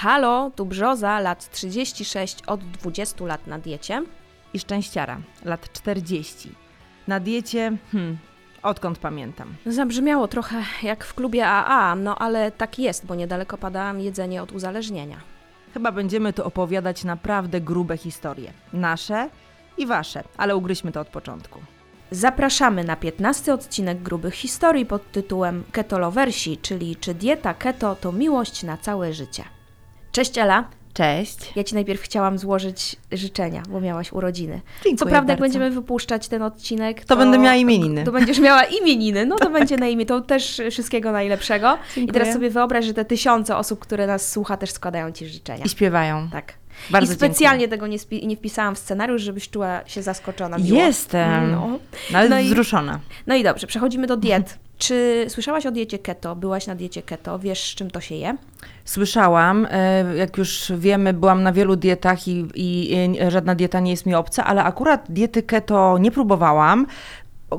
Halo, tu Brzoza, lat 36, od 20 lat na diecie. I szczęściara, lat 40. Na diecie, hmm, odkąd pamiętam. Zabrzmiało trochę jak w klubie AA, no ale tak jest, bo niedaleko pada jedzenie od uzależnienia. Chyba będziemy tu opowiadać naprawdę grube historie. Nasze i wasze, ale ugryźmy to od początku. Zapraszamy na 15 odcinek grubych historii pod tytułem Ketolowersi, czyli czy dieta keto to miłość na całe życie. Cześć Ela, Cześć. ja Ci najpierw chciałam złożyć życzenia, bo miałaś urodziny. Dziękuję Co prawda, jak bardzo. będziemy wypuszczać ten odcinek, To będę miała imieniny. To będziesz miała imieniny, no to będzie na imię, to też wszystkiego najlepszego. I Dziękuję. teraz sobie wyobraź, że te tysiące osób, które nas słucha, też składają Ci życzenia. I śpiewają. Tak. Bardzo I specjalnie tego nie, spi- nie wpisałam w scenariusz, żebyś czuła się zaskoczona. dziękuję. Miło. Jestem. No. Nawet No i- wzruszona. no i dobrze, przechodzimy do diet. Czy słyszałaś o diecie keto? Byłaś na diecie keto? Wiesz, z czym to się je? Słyszałam, e, jak już wiemy, byłam na wielu dietach i, i żadna dieta nie jest mi obca, ale akurat diety keto nie próbowałam.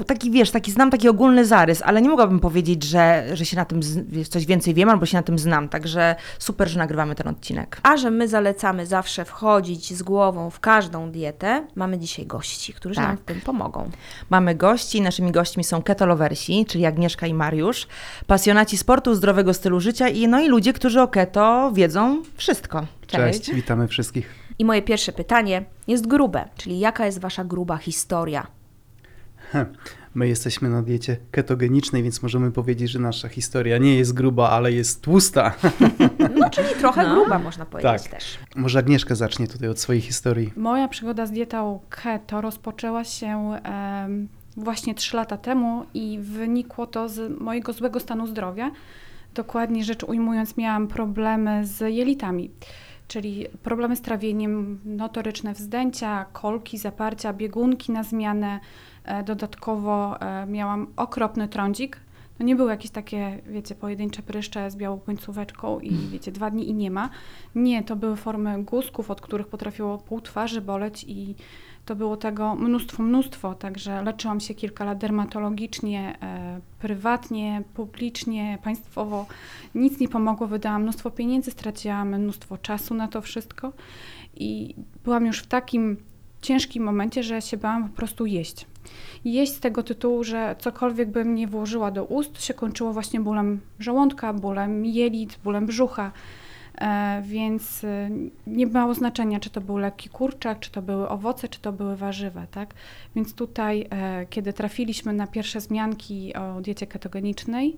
Taki, wiesz, taki znam taki ogólny zarys, ale nie mogłabym powiedzieć, że, że się na tym z- coś więcej wiem albo się na tym znam, także super, że nagrywamy ten odcinek. A że my zalecamy zawsze wchodzić z głową w każdą dietę, mamy dzisiaj gości, którzy Tak. nam w tym pomogą. Mamy gości, naszymi gośćmi są ketolowersi, czyli Agnieszka i Mariusz, pasjonaci sportu, zdrowego stylu życia i no i ludzie, którzy o keto wiedzą wszystko. Cześć, witamy wszystkich. I moje pierwsze pytanie jest grube, czyli jaka jest Wasza gruba historia? My jesteśmy na diecie ketogenicznej, więc możemy powiedzieć, że nasza historia nie jest gruba, ale jest tłusta. No, czyli trochę No. gruba, można powiedzieć Tak. też. Może Agnieszka zacznie tutaj od swojej historii. Moja przygoda z dietą keto rozpoczęła się em, właśnie 3 lata temu i wynikło to z mojego złego stanu zdrowia. Dokładnie rzecz ujmując, miałam problemy z jelitami, czyli problemy z trawieniem, notoryczne wzdęcia, kolki, zaparcia, biegunki na zmianę. E, Dodatkowo e, miałam okropny trądzik. No nie były jakieś takie, wiecie, pojedyncze pryszcze z białą końcóweczką i wiecie, dwa dni i nie ma. Nie, to były formy guzków, od których potrafiło pół twarzy boleć i to było tego mnóstwo, mnóstwo. Także leczyłam się kilka lat dermatologicznie, e, prywatnie, publicznie, państwowo. Nic nie pomogło, wydałam mnóstwo pieniędzy, straciłam mnóstwo czasu na to wszystko i byłam już w takim ciężkim momencie, że się bałam po prostu jeść. Jeść z tego tytułu, że cokolwiek bym nie włożyła do ust, się kończyło właśnie bólem żołądka, bólem jelit, bólem brzucha. E, więc e, nie miało znaczenia, czy to był lekki kurczak, czy to były owoce, czy to były warzywa, tak? Więc tutaj, e, kiedy trafiliśmy na pierwsze zmianki o diecie ketogenicznej,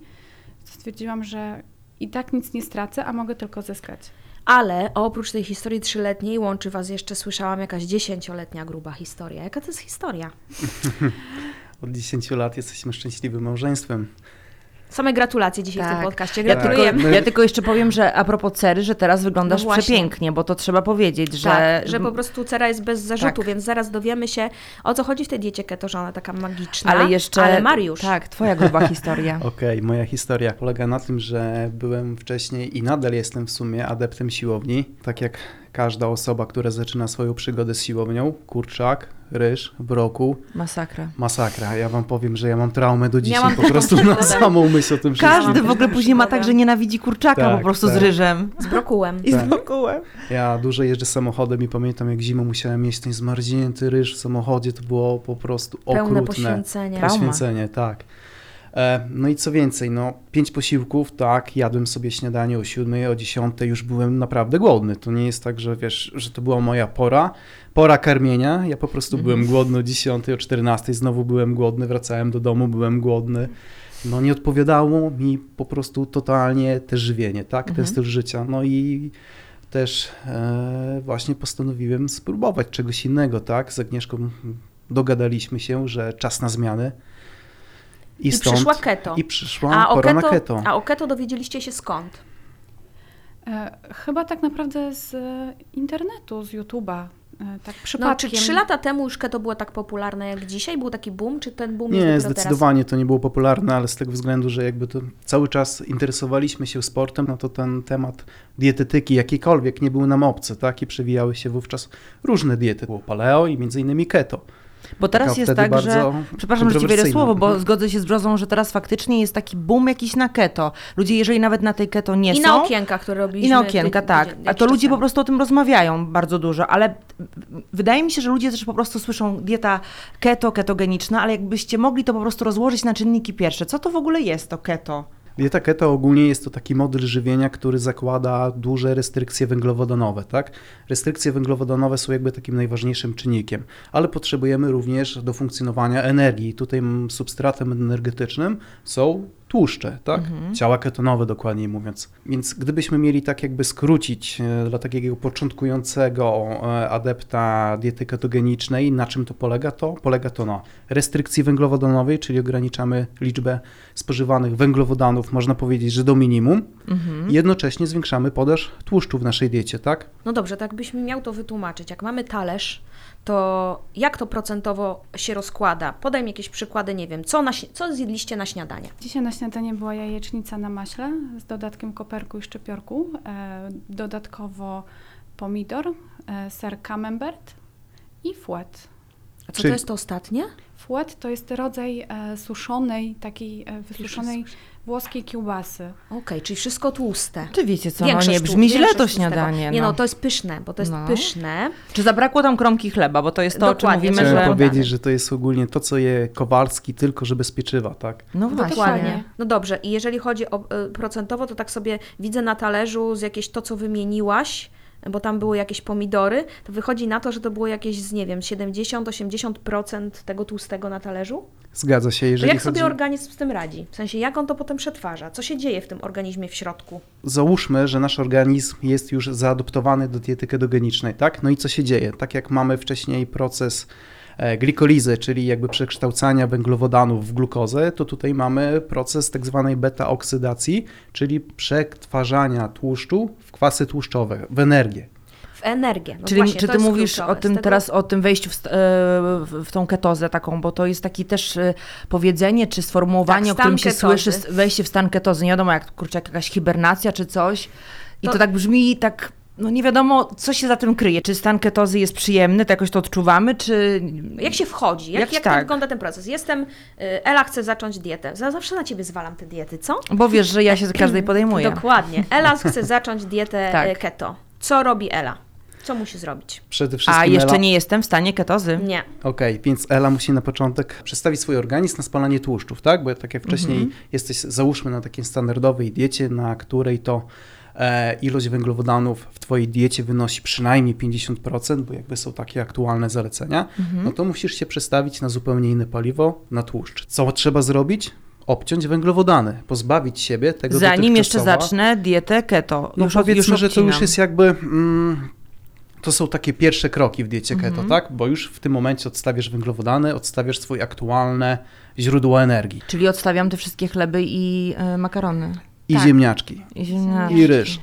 stwierdziłam, że i tak nic nie stracę, a mogę tylko zyskać. Ale oprócz tej historii trzyletniej łączy Was jeszcze, słyszałam, jakaś dziesięcioletnia gruba historia. Jaka to jest historia? Od 10 lat jesteśmy szczęśliwym małżeństwem. Same gratulacje dzisiaj w tym Tak. podcaście. Ja tylko, Gratulujemy. My- ja tylko jeszcze powiem, że a propos cery, że teraz wyglądasz No przepięknie, bo to trzeba powiedzieć, że... Tak, że po prostu cera jest bez zarzutu, Tak. więc zaraz dowiemy się, o co chodzi w tej diecie keto, że ona taka magiczna. Ale jeszcze... Ale Mariusz, Tak, twoja gruba historia. Okej, moja historia polega na tym, że byłem wcześniej i nadal jestem w sumie adeptem siłowni. Tak jak każda osoba, która zaczyna swoją przygodę z siłownią, kurczak, ryż, brokuł, Masakra. masakra. Ja wam powiem, że ja mam traumę do dzisiaj Miałam po prostu na przygodę. samą myśl o tym wszystkim. Każdy w ogóle później ma tak, że nienawidzi kurczaka Tak, po prostu z tak. ryżem. z brokułem. I z Tak. brokułem. Ja dużo jeżdżę samochodem i pamiętam, jak zimą musiałem mieć ten zmarznięty ryż w samochodzie, to było po prostu Pełne okrutne. poświęcenie. Trauma. Poświęcenie, tak. E, no i co więcej, no pięć posiłków, tak, jadłem sobie śniadanie o siódmej, o dziesiątej, już byłem naprawdę głodny. To nie jest tak, że wiesz, że to była moja pora, pora karmienia. Ja po prostu Mhm. byłem głodny o dziesiątej, o czternastej, znowu byłem głodny, wracałem do domu, byłem głodny. No nie odpowiadało mi po prostu totalnie te żywienie, tak, Mhm. ten styl życia. No i też e, właśnie postanowiłem spróbować czegoś innego, tak, z Agnieszką dogadaliśmy się, że czas na zmiany. I, I stąd, przyszła keto. I przyszła A o pora na keto, keto. a o keto dowiedzieliście się skąd? E, chyba tak naprawdę z e, internetu, z YouTube'a. E, tak No, czy trzy lata temu już keto było tak popularne jak dzisiaj? Był taki boom, czy ten boom jest Nie, zdecydowanie to nie było popularne, ale z tego względu, że jakby to cały czas interesowaliśmy się sportem, no to ten temat dietetyki jakiejkolwiek nie był nam obcy, tak? I przewijały się wówczas różne diety. Było paleo i między innymi keto. Bo teraz jest tak, że. Przepraszam, że ci wiele kontrowersyjna. słowo, bo zgodzę się z Brzozą, że teraz faktycznie jest taki boom jakiś na keto. Ludzie, jeżeli nawet na tej keto nie I są. na okienka, które robiliśmy. I na okienka, tak. A to ludzie po prostu o tym rozmawiają bardzo dużo, ale wydaje mi się, że ludzie też po prostu słyszą dieta keto, ketogeniczna, ale jakbyście mogli to po prostu rozłożyć na czynniki pierwsze. Co to w ogóle jest to keto? Dieta keto ogólnie jest to taki model żywienia, który zakłada duże restrykcje węglowodanowe, tak? Restrykcje węglowodanowe są jakby takim najważniejszym czynnikiem, ale potrzebujemy również do funkcjonowania energii. Tutaj substratem energetycznym są tłuszcze, tak? Ciała ketonowe dokładniej mówiąc. Więc gdybyśmy mieli tak jakby skrócić e, dla takiego początkującego e, adepta diety ketogenicznej, na czym to polega? To polega to na restrykcji węglowodanowej, czyli ograniczamy liczbę spożywanych węglowodanów, można powiedzieć, że do minimum. Jednocześnie zwiększamy podaż tłuszczu w naszej diecie, tak? No dobrze, tak byśmy miał to wytłumaczyć. Jak mamy talerz, to jak to procentowo się rozkłada? Podaj mi jakieś przykłady, nie wiem, co, na, co zjedliście na śniadanie? Dzisiaj na śniadanie była jajecznica na maśle z dodatkiem koperku i szczypiorku. E, dodatkowo pomidor, e, ser camembert i fouet. A co Czyli- to jest to ostatnie? Fouet to jest rodzaj e, suszonej, takiej e, wysuszonej włoskiej kiełbasy. Okej, czyli wszystko tłuste. Czy wiecie co, no Większość nie brzmi źle większość to tłustego. śniadanie. Nie no. no, to jest pyszne, bo to jest No. pyszne. Czy zabrakło tam kromki chleba, bo to jest to, o czym mówimy, że... powiedzieć, że to jest ogólnie to, co je Kowalski, tylko że bez pieczywa, tak? No właśnie. Dokładnie. No dobrze, i jeżeli chodzi o y, procentowo, to tak sobie widzę na talerzu z jakieś to, co wymieniłaś, bo tam były jakieś pomidory, to wychodzi na to, że to było jakieś z, nie wiem, 70-80% tego tłustego na talerzu? Zgadza się, To jeżeli jak chodzi... sobie organizm z tym radzi? W sensie, jak on to potem przetwarza? Co się dzieje w tym organizmie w środku? Załóżmy, że nasz organizm jest już zaadoptowany do diety ketogenicznej, tak? No i co się dzieje? Tak jak mamy wcześniej proces glikolizy, czyli jakby przekształcania węglowodanów w glukozę, to tutaj mamy proces tak zwanej beta-oksydacji, czyli przetwarzania tłuszczu w kwasy tłuszczowe, w energię. W energię. No Czyli właśnie, czy ty mówisz kluczowe. o tym tego- teraz, o tym wejściu w, e, w, w tą ketozę taką, bo to jest taki też e, powiedzenie, czy sformułowanie, Tak, o którym się ketozy. słyszy, wejście w stan ketozy, nie wiadomo jak, kurczę, jakaś hibernacja czy coś. I to, To- tak brzmi tak, no nie wiadomo, co się za tym kryje. Czy stan ketozy jest przyjemny, to jakoś to odczuwamy, czy... Jak się wchodzi? Jak, Jak jak, tak. to wygląda ten proces? Jestem, y, Ela chce zacząć dietę. Za- Zawsze na ciebie zwalam te diety, co? Bo wiesz, że ja się z każdej podejmuję. Dokładnie. Ela chce zacząć dietę Tak. tak. keto. Co robi Ela? Co musi zrobić? Przede wszystkim A jeszcze Ela... nie jestem w stanie ketozy. Nie. Okej, więc Ela musi na początek przestawić swój organizm na spalanie tłuszczów, tak? Bo tak jak wcześniej Mhm. jesteś, załóżmy, na takiej standardowej diecie, na której to ilość węglowodanów w Twojej diecie wynosi przynajmniej 50%, bo jakby są takie aktualne zalecenia, Mhm. no to musisz się przestawić na zupełnie inne paliwo, na tłuszcz. Co trzeba zrobić? Obciąć węglowodany, pozbawić siebie tego Zanim jeszcze zacznę dietę keto. no już powiedzmy, już że to już jest jakby. Mm, to są takie pierwsze kroki w diecie keto, Mhm. tak? Bo już w tym momencie odstawiasz węglowodany, odstawiasz swoje aktualne źródło energii. Czyli odstawiam te wszystkie chleby i e, makarony. I Tak. ziemniaczki, I ziemniaczki. i ryż.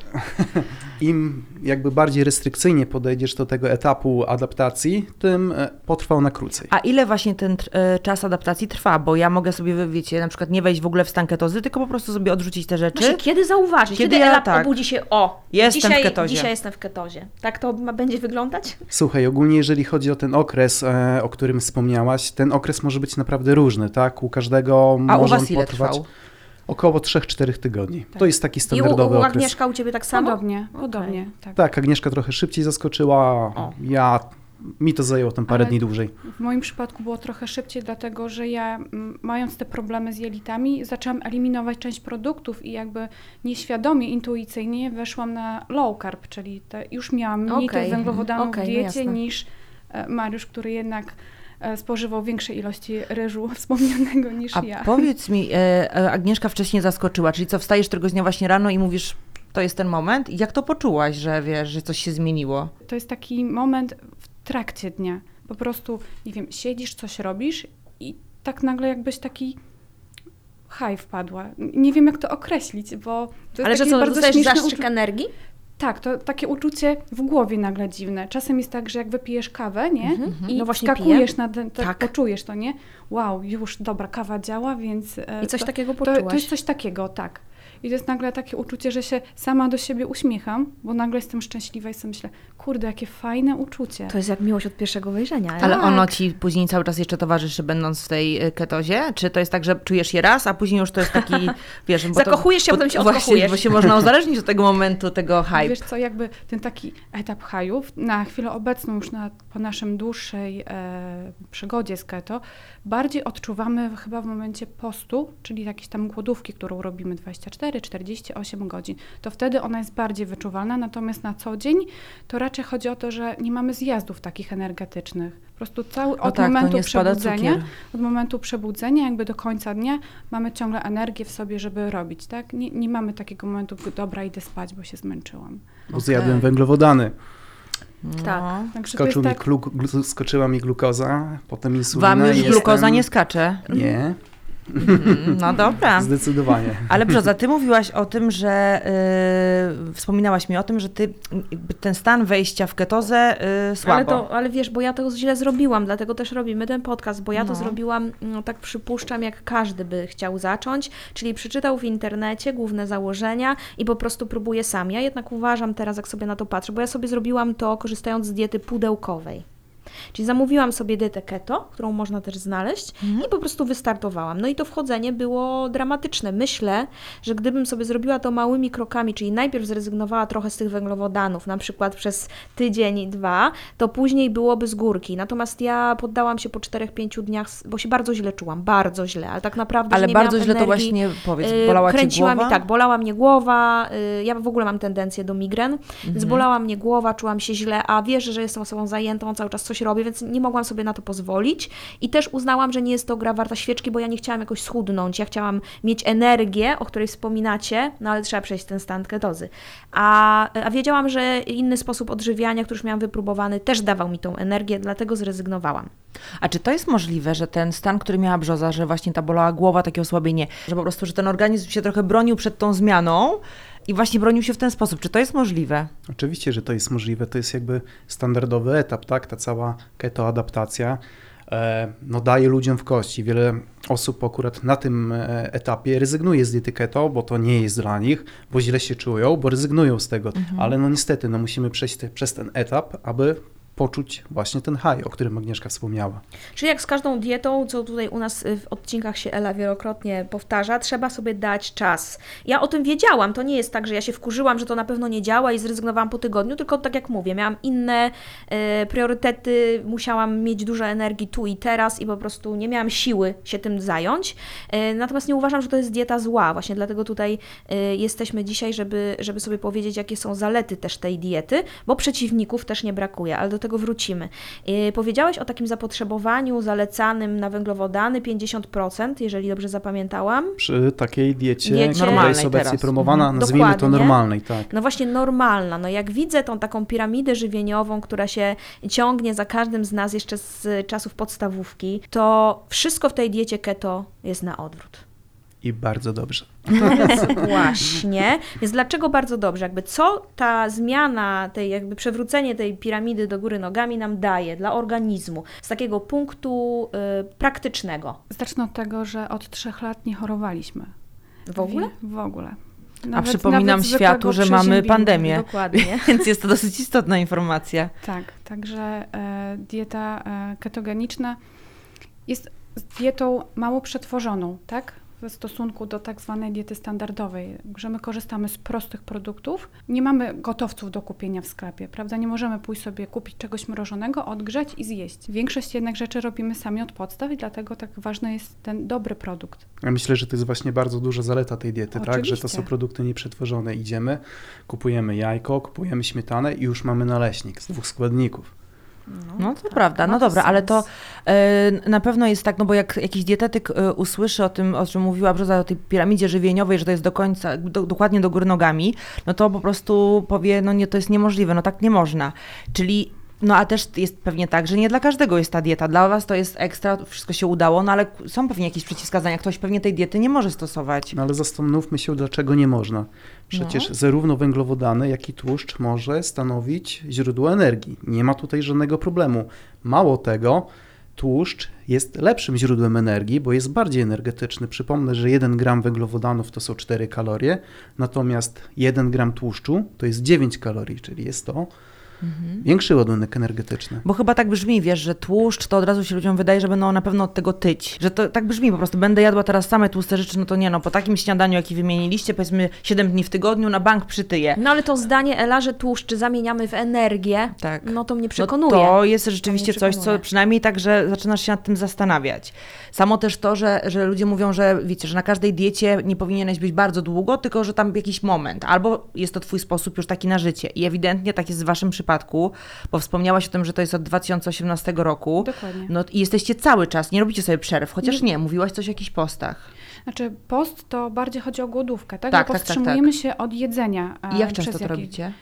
Im jakby bardziej restrykcyjnie podejdziesz do tego etapu adaptacji, tym e, potrwał na krócej. A ile właśnie ten tr- e, czas adaptacji trwa? Bo ja mogę sobie, wiecie, na przykład nie wejść w ogóle w stan ketozy, tylko po prostu sobie odrzucić te rzeczy. Właśnie, kiedy zauważyć? Kiedy Kiedy, ja Ela tak. obudzi się, o, Jestem w dzisiaj, ketozie. dzisiaj jestem w ketozie. Tak to ma, będzie wyglądać? Słuchaj, ogólnie jeżeli chodzi o ten okres, e, o którym wspomniałaś, ten okres może być naprawdę różny, tak? U każdego A może u was on ile potrwać trwał? Okowo 3-4 tygodni. To jest taki I u, standardowy u okres. Agnieszka u Ciebie tak samo? Podobnie, podobnie. Tak. Tak, Agnieszka trochę szybciej zaskoczyła. O. Ja mi to zajęło tam parę Ale- dni dłużej. W moim przypadku było trochę szybciej, dlatego że ja, mając te problemy z jelitami, zaczęłam eliminować część produktów i jakby nieświadomie, intuicyjnie weszłam na low carb, czyli te, już miałam mniej Okej, tych węglowodanów okej, w no diecie jasne. niż e, Mariusz, który jednak spożywał większej ilości ryżu wspomnianego niż A ja. powiedz mi, e, e, Agnieszka wcześniej zaskoczyła, czyli co, wstajesz któregoś dnia właśnie rano i mówisz, to jest ten moment? I jak to poczułaś, że wiesz, że coś się zmieniło? To jest taki moment w trakcie dnia. Po prostu, nie wiem, siedzisz, coś robisz i tak nagle jakbyś taki haj wpadła. Nie wiem, jak to określić, bo to jest Ale że co, bardzo dostajesz zastrzyk uczu- energii? Tak, to takie uczucie w głowie nagle dziwne. Czasem jest tak, że jak wypijesz kawę, nie? I No właśnie skakujesz na ten, tak, Tak. poczujesz to, nie? Wow, już, dobra, kawa działa, więc... e, I coś to, takiego to, poczułaś? to jest coś takiego, tak. I to jest nagle takie uczucie, że się sama do siebie uśmiecham, bo nagle jestem szczęśliwa i sobie myślę, kurde, jakie fajne uczucie. To jest jak miłość od pierwszego wejrzenia. Ale Tak. ono ci później cały czas jeszcze towarzyszy, będąc w tej y, ketozie? Czy to jest tak, że czujesz je raz, a później już to jest taki, wiesz... Bo to, Zakochujesz się, a bo- potem się Właśnie, odkochujesz. bo się można uzależnić od tego momentu, tego hype. Wiesz co, jakby ten taki etap hajów, na chwilę obecną już na, po naszym dłuższej e, przygodzie z keto, bardziej odczuwamy chyba w momencie postu, czyli jakiejś tam głodówki, którą robimy 24-48 godzin. To wtedy ona jest bardziej wyczuwalna, natomiast na co dzień to raczej chodzi o to, że nie mamy zjazdów takich energetycznych. Po prostu cały, No od tak, to momentu przebudzenia, od momentu przebudzenia jakby do końca dnia mamy ciągle energię w sobie, żeby robić, tak? Nie, nie mamy takiego momentu, dobra, idę spać, bo się zmęczyłam. Bo zjadłem węglowodany. Tak. No. Także Skoczył jest mi tak, glu, glu, skoczyła mi glukoza, potem insulina. Wam już glukoza jestem- nie skacze. Nie, No dobra. zdecydowanie. Ale Brzoza, ty mówiłaś o tym, że yy, wspominałaś mi o tym, że ty ten stan wejścia w ketozę yy, słabo. Ale, to, ale wiesz, bo ja to źle zrobiłam, dlatego też robimy ten podcast, bo ja to No. zrobiłam, no, tak przypuszczam, jak każdy by chciał zacząć, czyli przeczytał w internecie główne założenia i po prostu próbuje sam. Ja jednak uważam teraz, jak sobie na to patrzę, bo ja sobie zrobiłam to korzystając z diety pudełkowej. Czyli zamówiłam sobie dietę keto, którą można też znaleźć i po prostu wystartowałam. No i to wchodzenie było dramatyczne. Myślę, że gdybym sobie zrobiła to małymi krokami, czyli najpierw zrezygnowała trochę z tych węglowodanów, na przykład przez tydzień, dwa, to później byłoby z górki. Natomiast ja poddałam się po 4-5 dniach, bo się bardzo źle czułam, bardzo źle, ale tak naprawdę Ale bardzo źle to energii. właśnie powiedz, Yy, bolała cię kręciła głowa? mi, tak, bolała mnie głowa, yy, ja w ogóle mam tendencję do migren, więc Mhm. bolała mnie głowa, czułam się źle, a wierzę, że jestem osobą zajętą, cały czas coś robię, więc nie mogłam sobie na to pozwolić i też uznałam, że nie jest to gra warta świeczki, bo ja nie chciałam jakoś schudnąć, ja chciałam mieć energię, o której wspominacie, no ale trzeba przejść ten stan ketozy. A, a wiedziałam, że inny sposób odżywiania, który już miałam wypróbowany, też dawał mi tą energię, dlatego zrezygnowałam. A czy to jest możliwe, że ten stan, który miała Brzoza, że właśnie ta bolała głowa, takie osłabienie, że po prostu, że ten organizm się trochę bronił przed tą zmianą i właśnie bronił się w ten sposób. Czy to jest możliwe? Oczywiście, że to jest możliwe. To jest jakby standardowy etap, tak? Ta cała ketoadaptacja e, no, daje ludziom w kości. Wiele osób akurat na tym e, etapie rezygnuje z diety keto, bo to nie jest dla nich, bo źle się czują, bo rezygnują z tego. Ale no niestety, no, musimy przejść te, przez ten etap, aby poczuć właśnie ten high, o którym Agnieszka wspomniała. Czyli jak z każdą dietą, co tutaj u nas y, w odcinkach się Ela wielokrotnie powtarza, trzeba sobie dać czas. Ja o tym wiedziałam, to nie jest tak, że ja się wkurzyłam, że to na pewno nie działa i zrezygnowałam po tygodniu, tylko tak jak mówię, miałam inne e, priorytety, musiałam mieć dużo energii tu i teraz i po prostu nie miałam siły się tym zająć. E, natomiast nie uważam, że to jest dieta zła, właśnie dlatego tutaj jesteśmy dzisiaj, żeby, żeby sobie powiedzieć, jakie są zalety też tej diety, bo przeciwników też nie brakuje, ale do tego wrócimy. E, Powiedziałeś o takim zapotrzebowaniu zalecanym na węglowodany 50%, jeżeli dobrze zapamiętałam. Przy takiej diecie, Diecie- która Normalnej jest obecnie teraz. promowana, Mhm. nazwijmy to Dokładnie. normalnej, tak. No właśnie normalna. No jak widzę tą taką piramidę żywieniową, która się ciągnie za każdym z nas jeszcze z czasów podstawówki, to wszystko w tej diecie keto jest na odwrót. I bardzo dobrze. Więc właśnie. Więc dlaczego bardzo dobrze? Jakby co ta zmiana, tej jakby przewrócenie tej piramidy do góry nogami nam daje dla organizmu z takiego punktu y, praktycznego? zacznę od tego, że od trzech lat nie chorowaliśmy. W ogóle? W ogóle. A przypominam światu, że mamy pandemię. Dokładnie. Więc jest to dosyć istotna informacja. Tak, także e, dieta e, ketogeniczna jest dietą mało przetworzoną, tak? W stosunku do tak zwanej diety standardowej, że my korzystamy z prostych produktów. Nie mamy gotowców do kupienia w sklepie, prawda? Nie możemy pójść sobie kupić czegoś mrożonego, odgrzać i zjeść. Większość jednak rzeczy robimy sami od podstaw i dlatego tak ważny jest ten dobry produkt. Ja myślę, że to jest właśnie bardzo duża zaleta tej diety, tak? Że to są Oczywiście. produkty nieprzetworzone. Idziemy, kupujemy jajko, kupujemy śmietanę i już mamy naleśnik z dwóch składników. No to tak, prawda, no dobra, ale to e, na pewno jest tak, no bo jak jakiś dietetyk e, usłyszy o tym, o czym mówiła Brzoza, o tej piramidzie żywieniowej, że to jest do końca, do, dokładnie do góry nogami, no to po prostu powie, no nie, to jest niemożliwe, no tak nie można. Czyli no a też jest pewnie tak, że nie dla każdego jest ta dieta. Dla was to jest ekstra, wszystko się udało, no ale są pewnie jakieś przeciwwskazania. Ktoś pewnie tej diety nie może stosować. No ale zastanówmy się, dlaczego nie można. Przecież No. zarówno węglowodany, jak i tłuszcz może stanowić źródło energii. Nie ma tutaj żadnego problemu. Mało tego, tłuszcz jest lepszym źródłem energii, bo jest bardziej energetyczny. Przypomnę, że 1 gram węglowodanów to są 4 kalorie, natomiast 1 gram tłuszczu to jest 9 kalorii, czyli jest to większy ładunek energetyczny. Bo chyba tak brzmi, wiesz, że tłuszcz to od razu się ludziom wydaje, że będą na pewno od tego tyć. Że to tak brzmi po prostu, będę jadła teraz same tłuste rzeczy, no to nie no, po takim śniadaniu, jaki wymieniliście, powiedzmy 7 dni w tygodniu, na bank przytyję. No ale to zdanie Ela, że tłuszczy zamieniamy w energię, Tak. no to mnie No przekonuje. to jest rzeczywiście coś, co przynajmniej tak, że zaczynasz się nad tym zastanawiać. Samo też to, że, że ludzie mówią, że wiecie, że na każdej diecie nie powinieneś być bardzo długo, tylko że tam jakiś moment, albo jest to twój sposób już taki na życie. I ewidentnie tak jest w waszym przypadku, bo wspomniałaś o tym, że to jest od 2018 roku. Dokładnie. No i jesteście cały czas, nie robicie sobie przerw, chociaż nie, mówiłaś coś o jakichś postach. Znaczy post to bardziej chodzi o głodówkę, tak? Tak, tak, tak, powstrzymujemy się od jedzenia. I jak przez często to robicie?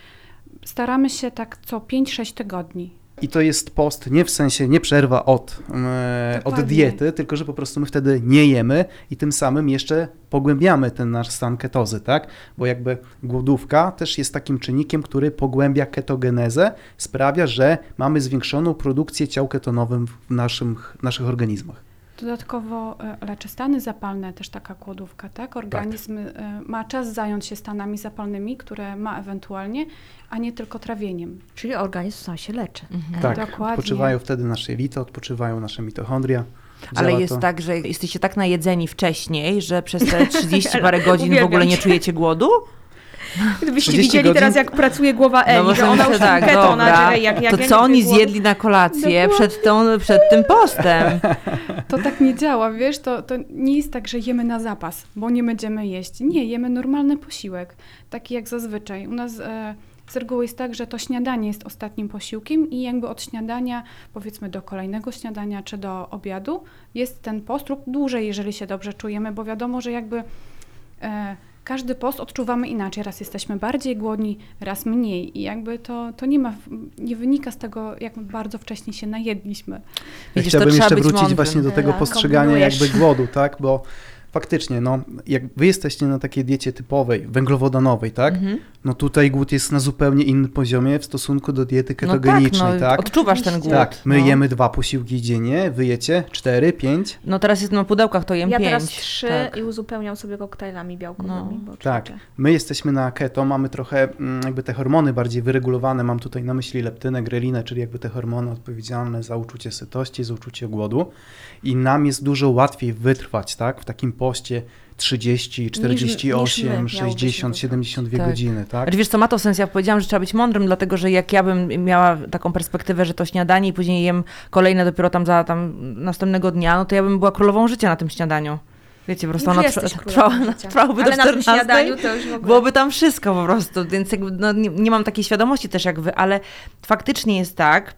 Staramy się tak co 5-6 tygodni. I to jest post nie w sensie nie przerwa od, e, od diety, tylko że po prostu my wtedy nie jemy i tym samym jeszcze pogłębiamy ten nasz stan ketozy, tak? Bo jakby głodówka też jest takim czynnikiem, który pogłębia ketogenezę, sprawia, że mamy zwiększoną produkcję ciał ketonowych w naszym, w naszych organizmach. Dodatkowo e, leczy stany zapalne, też taka głodówka, tak? Organizm e, ma czas zająć się stanami zapalnymi, które ma ewentualnie, a nie tylko trawieniem. Czyli organizm sam się leczy. Tak, Dokładnie. odpoczywają wtedy nasze jelita, odpoczywają nasze mitochondria. Ale jest to. tak, że jesteście tak najedzeni wcześniej, że przez te 30 parę godzin w ogóle nie czujecie głodu? Gdybyście 30 widzieli godzin? teraz, jak pracuje głowa Eli, bo że ona już tak, czekaj, jak, jak to ja co oni czuję zjedli na kolację przed, tą, przed tym postem? To tak nie działa, wiesz, to, to nie jest tak, że jemy na zapas, bo nie będziemy jeść. Nie, jemy normalny posiłek, taki jak zazwyczaj. U nas e, z reguły jest tak, że to śniadanie jest ostatnim posiłkiem i jakby od śniadania, powiedzmy do kolejnego śniadania czy do obiadu, jest ten post lub dłużej, jeżeli się dobrze czujemy, bo wiadomo, że jakby e, każdy post odczuwamy inaczej. Raz jesteśmy bardziej głodni, raz mniej i jakby to, to nie ma, nie wynika z tego, jak bardzo wcześnie się najedliśmy. Ja Widzisz, chciałbym jeszcze wrócić mądrym. właśnie do tego Tak, postrzegania kombinujesz. jakby głodu, tak? Bo faktycznie, no, jak wy jesteście na takiej diecie typowej, węglowodanowej, tak? Mhm. No tutaj głód jest na zupełnie innym poziomie w stosunku do diety No tak, ketogenicznej, no, tak? odczuwasz ten głód. Tak, my no. jemy dwa posiłki dziennie, wy jecie cztery, pięć. No teraz jest na pudełkach, to jem Ja pięć. teraz trzy tak. i uzupełniam sobie koktajlami białkowymi. No. bo Tak, my jesteśmy na keto, mamy trochę mm, jakby te hormony bardziej wyregulowane, mam tutaj na myśli leptynę, grelinę, czyli jakby te hormony odpowiedzialne za uczucie sytości, za uczucie głodu i nam jest dużo łatwiej wytrwać, tak, w takim poście 30, 48, miałobyśmy 60, wytrwać. 72 Tak. godziny, tak? Znaczy, wiesz co, ma to sens, ja powiedziałam, że trzeba być mądrym, dlatego że jak ja bym miała taką perspektywę, że to śniadanie i później jem kolejne dopiero tam za tam następnego dnia, no to ja bym była królową życia na tym śniadaniu. Wiecie, po prostu Już ono jesteś trwa, królową trwa, życia. trwałoby Ale do na tym 14. śniadaniu to już w ogóle... Byłoby tam wszystko po prostu, więc jakby, no, nie, nie mam takiej świadomości też jak wy, ale faktycznie jest tak,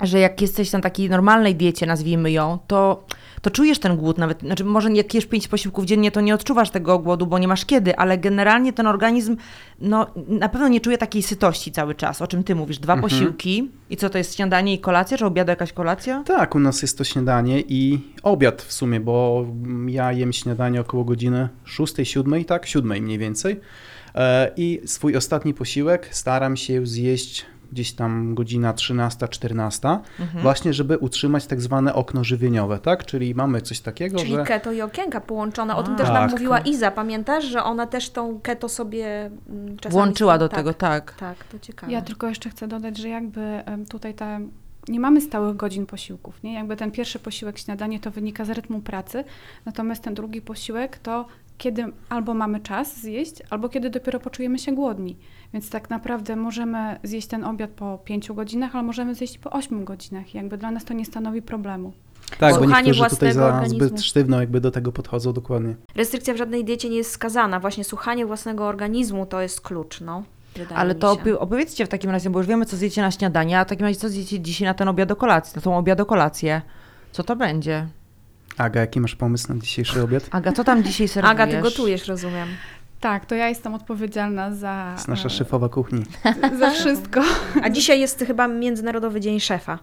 że jak jesteś na takiej normalnej diecie, nazwijmy ją, to, to czujesz ten głód nawet, znaczy może jak jesz pięć posiłków dziennie, to nie odczuwasz tego głodu, bo nie masz kiedy, ale generalnie ten organizm, no na pewno nie czuje takiej sytości cały czas, o czym ty mówisz, dwa Mhm. posiłki i co to jest śniadanie i kolacja, czy obiad jakaś kolacja? Tak, u nas jest to śniadanie i obiad w sumie, bo ja jem śniadanie około godziny 6, 7, tak, 7 mniej więcej. E, I swój ostatni posiłek staram się zjeść gdzieś tam godzina 13, 14, Mhm. właśnie żeby utrzymać tak zwane okno żywieniowe, tak? Czyli mamy coś takiego, Czyli że keto i okienka połączone. O tym A. też nam Tak. mówiła Iza. Pamiętasz, że ona też tą keto sobie mm, czasami... Włączyła do tak, tego, tak. Tak, to ciekawe. Ja tylko jeszcze chcę dodać, że jakby tutaj ta, nie mamy stałych godzin posiłków, nie? Jakby ten pierwszy posiłek, śniadanie, to wynika z rytmu pracy, natomiast ten drugi posiłek to kiedy albo mamy czas zjeść, albo kiedy dopiero poczujemy się głodni. Więc tak naprawdę możemy zjeść ten obiad po 5 godzinach, ale możemy zjeść po 8 godzinach. Jakby dla nas to nie stanowi problemu. tak, bo niektórzy tutaj za organizmu. zbyt sztywno jakby do tego podchodzą dokładnie. Restrykcja w żadnej diecie nie jest skazana. Właśnie słuchanie własnego organizmu to jest klucz, no. Wydaje Ale mi to opy- opowiedzcie w takim razie, bo już wiemy, co zjecie na śniadanie, a w takim razie co zjecie dzisiaj na ten obiad o kolację, na tą obiad o kolację? Co to będzie? Aga, jaki masz pomysł na dzisiejszy obiad? Aga, co tam dzisiaj serwujesz? Aga, ty gotujesz, rozumiem. Tak, to ja jestem odpowiedzialna za, To jest nasza e, szefowa kuchni. za wszystko. A dzisiaj jest chyba Międzynarodowy Dzień Szefa.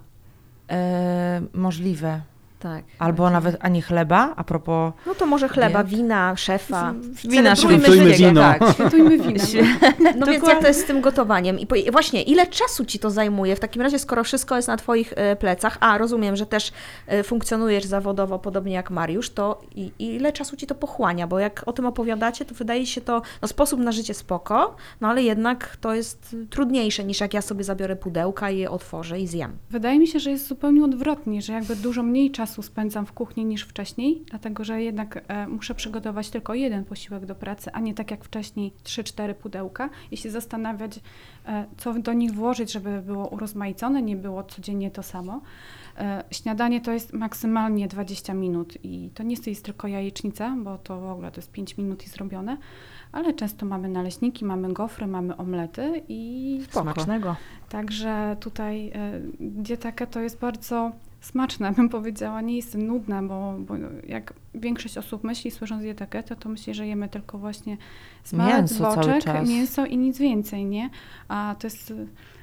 E, możliwe. Tak. Albo nawet ani chleba, a propos No to może chleba, Diet. wina, szefa. wina, Celebrujmy Świętujmy wino. Tak. Świętujmy winem. No więc jak to jest z tym gotowaniem? I właśnie, ile czasu ci to zajmuje w takim razie, skoro wszystko jest na twoich e, plecach? A, rozumiem, że też e, funkcjonujesz zawodowo, podobnie jak Mariusz, to ile czasu ci to pochłania? Bo jak o tym opowiadacie, to wydaje się to, no sposób na życie spoko, no ale jednak to jest trudniejsze niż jak ja sobie zabiorę pudełka i je otworzę i zjem. Wydaje mi się, że jest zupełnie odwrotnie, że jakby dużo mniej czasu spędzam w kuchni niż wcześniej, dlatego że jednak e, muszę przygotować tylko jeden posiłek do pracy, a nie tak jak wcześniej 3-4 pudełka i się zastanawiać, e, co do nich włożyć, żeby było urozmaicone, nie było codziennie to samo. E, śniadanie to jest maksymalnie 20 minut i to nie jest tylko jajecznica, bo to w ogóle to jest 5 minut i zrobione, ale często mamy naleśniki, mamy gofry, mamy omlety i Spoko. Smacznego. Także tutaj e, dieta keto jest bardzo smaczna, bym powiedziała. Nie jest nudna, bo, bo jak większość osób myśli, słysząc keto, to myśli, że jemy tylko właśnie smalec, Mięso boczek, mięso i nic więcej, nie? A to jest e,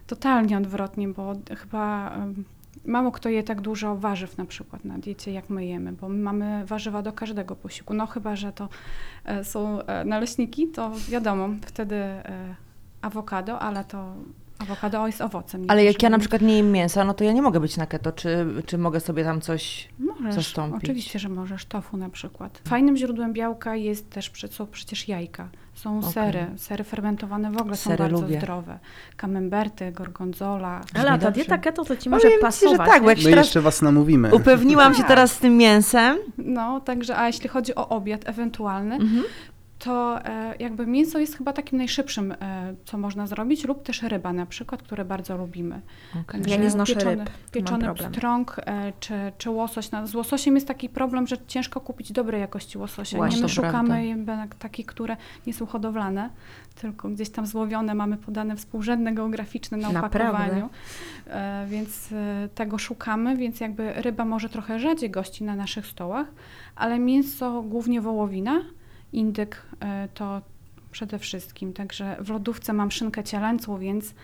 totalnie odwrotnie, bo chyba em, mało kto je tak dużo warzyw na przykład na diecie, jak my jemy, bo my mamy warzywa do każdego posiłku. No chyba, że to e, są e, naleśniki, to wiadomo, wtedy e, awokado, ale to awokado jest owocem. Ale jak ja na przykład nie jem mięsa, no to ja nie mogę być na keto. Czy, czy mogę sobie tam coś... Możesz, zastąpić. oczywiście, że możesz. Tofu na przykład. Fajnym źródłem białka jest też, są przecież jajka. Są Okej. sery. Sery fermentowane w ogóle są Sery bardzo lubię. zdrowe. Camemberty, gorgonzola. Ale ta dieta keto to ci Powiem może ci, że pasować. tak, bo jak My jeszcze was namówimy. upewniłam się teraz z tym mięsem, No, także, a jeśli chodzi o obiad ewentualny, mhm. To e, jakby mięso jest chyba takim najszybszym, e, co można zrobić, lub też ryba na przykład, które bardzo lubimy. Okej. Ja nie znoszę pieczony, ryb, Pieczony pstrąg e, czy, czy łosoś. No, z łososiem jest taki problem, że ciężko kupić dobrej jakości łososia. Właśnie, nie my szukamy jednak takich, które nie są hodowlane, tylko gdzieś tam złowione, mamy podane współrzędne geograficzne na Naprawdę? opakowaniu. E, więc tego szukamy, więc jakby ryba może trochę rzadziej gości na naszych stołach, ale mięso głównie wołowina, indyk e, to przede wszystkim. Także w lodówce mam szynkę cielęcą, więc